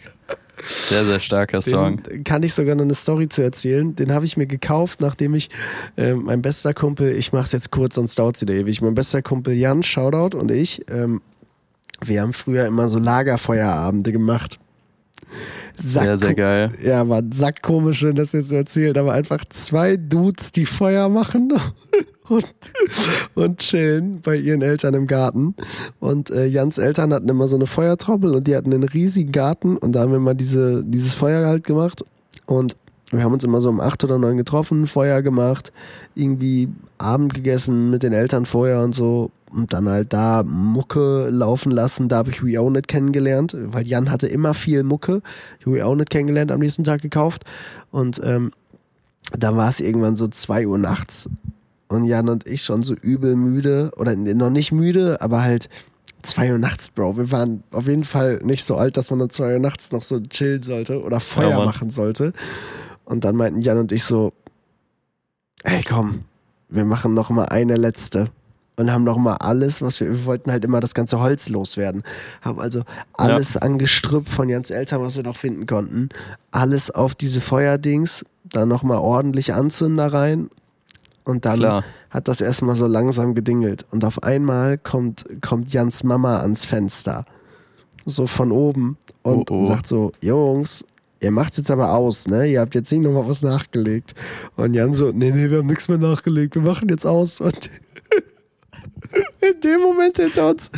Sehr, sehr starker Song. Den kann ich sogar noch eine Story zu erzählen. Den habe ich mir gekauft, nachdem ich äh, mein bester Kumpel, ich mache es jetzt kurz, sonst dauert es wieder ewig. Mein bester Kumpel Jan, Shoutout und ich, ähm, wir haben früher immer so Lagerfeuerabende gemacht. Sehr, sehr Sack- geil. Ja, war sackkomisch, wenn das jetzt so erzählt, aber einfach zwei Dudes, die Feuer machen und, und chillen bei ihren Eltern im Garten. Und äh, Jans Eltern hatten immer so eine Feuertrommel und die hatten einen riesigen Garten und da haben wir mal diese, dieses Feuer halt gemacht. Und wir haben uns immer so um acht oder neun getroffen, Feuer gemacht, irgendwie Abend gegessen mit den Eltern vorher und so. Und dann halt da Mucke laufen lassen. Da habe ich We Own It kennengelernt, weil Jan hatte immer viel Mucke. Ich habe We Own It kennengelernt, am nächsten Tag gekauft. Und ähm, dann war es irgendwann so zwei Uhr nachts. Und Jan und ich schon so übel müde. Oder noch nicht müde, aber halt zwei Uhr nachts, Bro. Wir waren auf jeden Fall nicht so alt, dass man um zwei Uhr nachts noch so chillen sollte oder Feuer Mann. machen sollte. Und dann meinten Jan und ich so, ey komm, wir machen noch mal eine letzte. Und haben noch mal alles, was wir, wir wollten halt immer das ganze Holz loswerden. Haben also alles an Gestrüpp von Jans Eltern, was wir noch finden konnten. Alles auf diese Feuerdings, dann noch mal ordentlich Anzünder rein. Und dann Klar. hat das erstmal so langsam gedingelt. Und auf einmal kommt, kommt Jans Mama ans Fenster. So von oben. Und Oh, oh. sagt so, Jungs, ihr macht's jetzt aber aus, ne? Ihr habt jetzt nicht nochmal was nachgelegt. Und Jan so, nee, nee, wir haben nichts mehr nachgelegt, wir machen jetzt aus. Und in dem Moment hinter uns,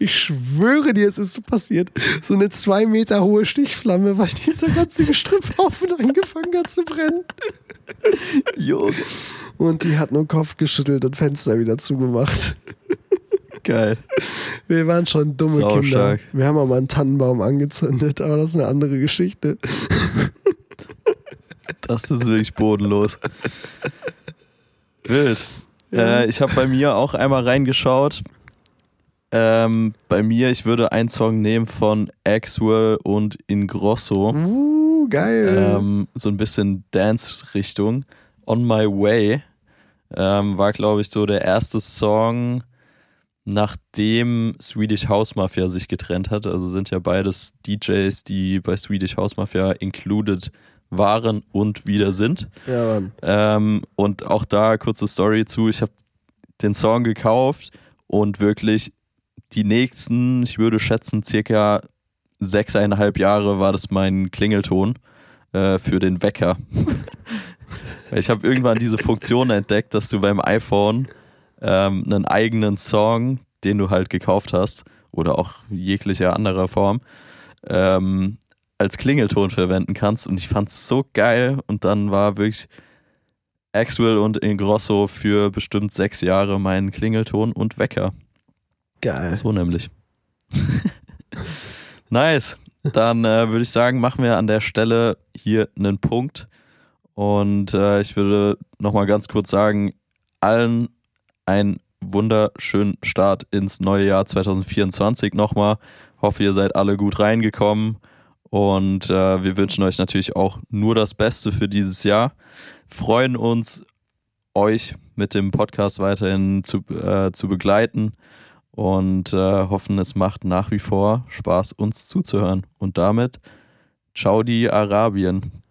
ich schwöre dir, es ist so passiert, so eine zwei Meter hohe Stichflamme, weil dieser ganze Gestrüpphaufen angefangen hat zu brennen. Junge. Und die hat nur Kopf geschüttelt und Fenster wieder zugemacht. Geil. Wir waren schon dumme Sau Kinder. stark. Wir haben auch mal einen Tannenbaum angezündet, aber das ist eine andere Geschichte. Das ist wirklich bodenlos. Wild. Ja. Äh, ich habe bei mir auch einmal reingeschaut. Ähm, bei mir, ich würde einen Song nehmen von Axwell und Ingrosso. Uh, geil. Ähm, so ein bisschen nachdem Swedish House Mafia sich getrennt hat. Also sind ja beides DJs, die bei Swedish House Mafia included waren und wieder sind. Ja, Mann. Ähm, und auch da kurze Story zu. Ich habe den Song gekauft und wirklich die nächsten, ich würde schätzen, circa sechseinhalb Jahre war das mein Klingelton äh, für den Wecker. ich habe irgendwann diese Funktion entdeckt, dass du beim iPhone ähm, einen eigenen Song, den du halt gekauft hast, oder auch jeglicher anderer Form, ähm, als Klingelton verwenden kannst. Und ich fand's so geil. Und dann war wirklich Axwell und Ingrosso für bestimmt sechs Jahre mein Klingelton und Wecker. Geil. So nämlich. nice. Dann äh, würde ich sagen, machen wir an der Stelle hier einen Punkt. Und äh, ich würde nochmal ganz kurz sagen, allen einen wunderschönen Start ins neue Jahr 2024 nochmal. Hoffe, ihr seid alle gut reingekommen. Und äh, wir wünschen euch natürlich auch nur das Beste für dieses Jahr. Freuen uns, euch mit dem Podcast weiterhin zu, äh, zu begleiten und äh, hoffen, es macht nach wie vor Spaß, uns zuzuhören. Und damit, ciao die Arabien.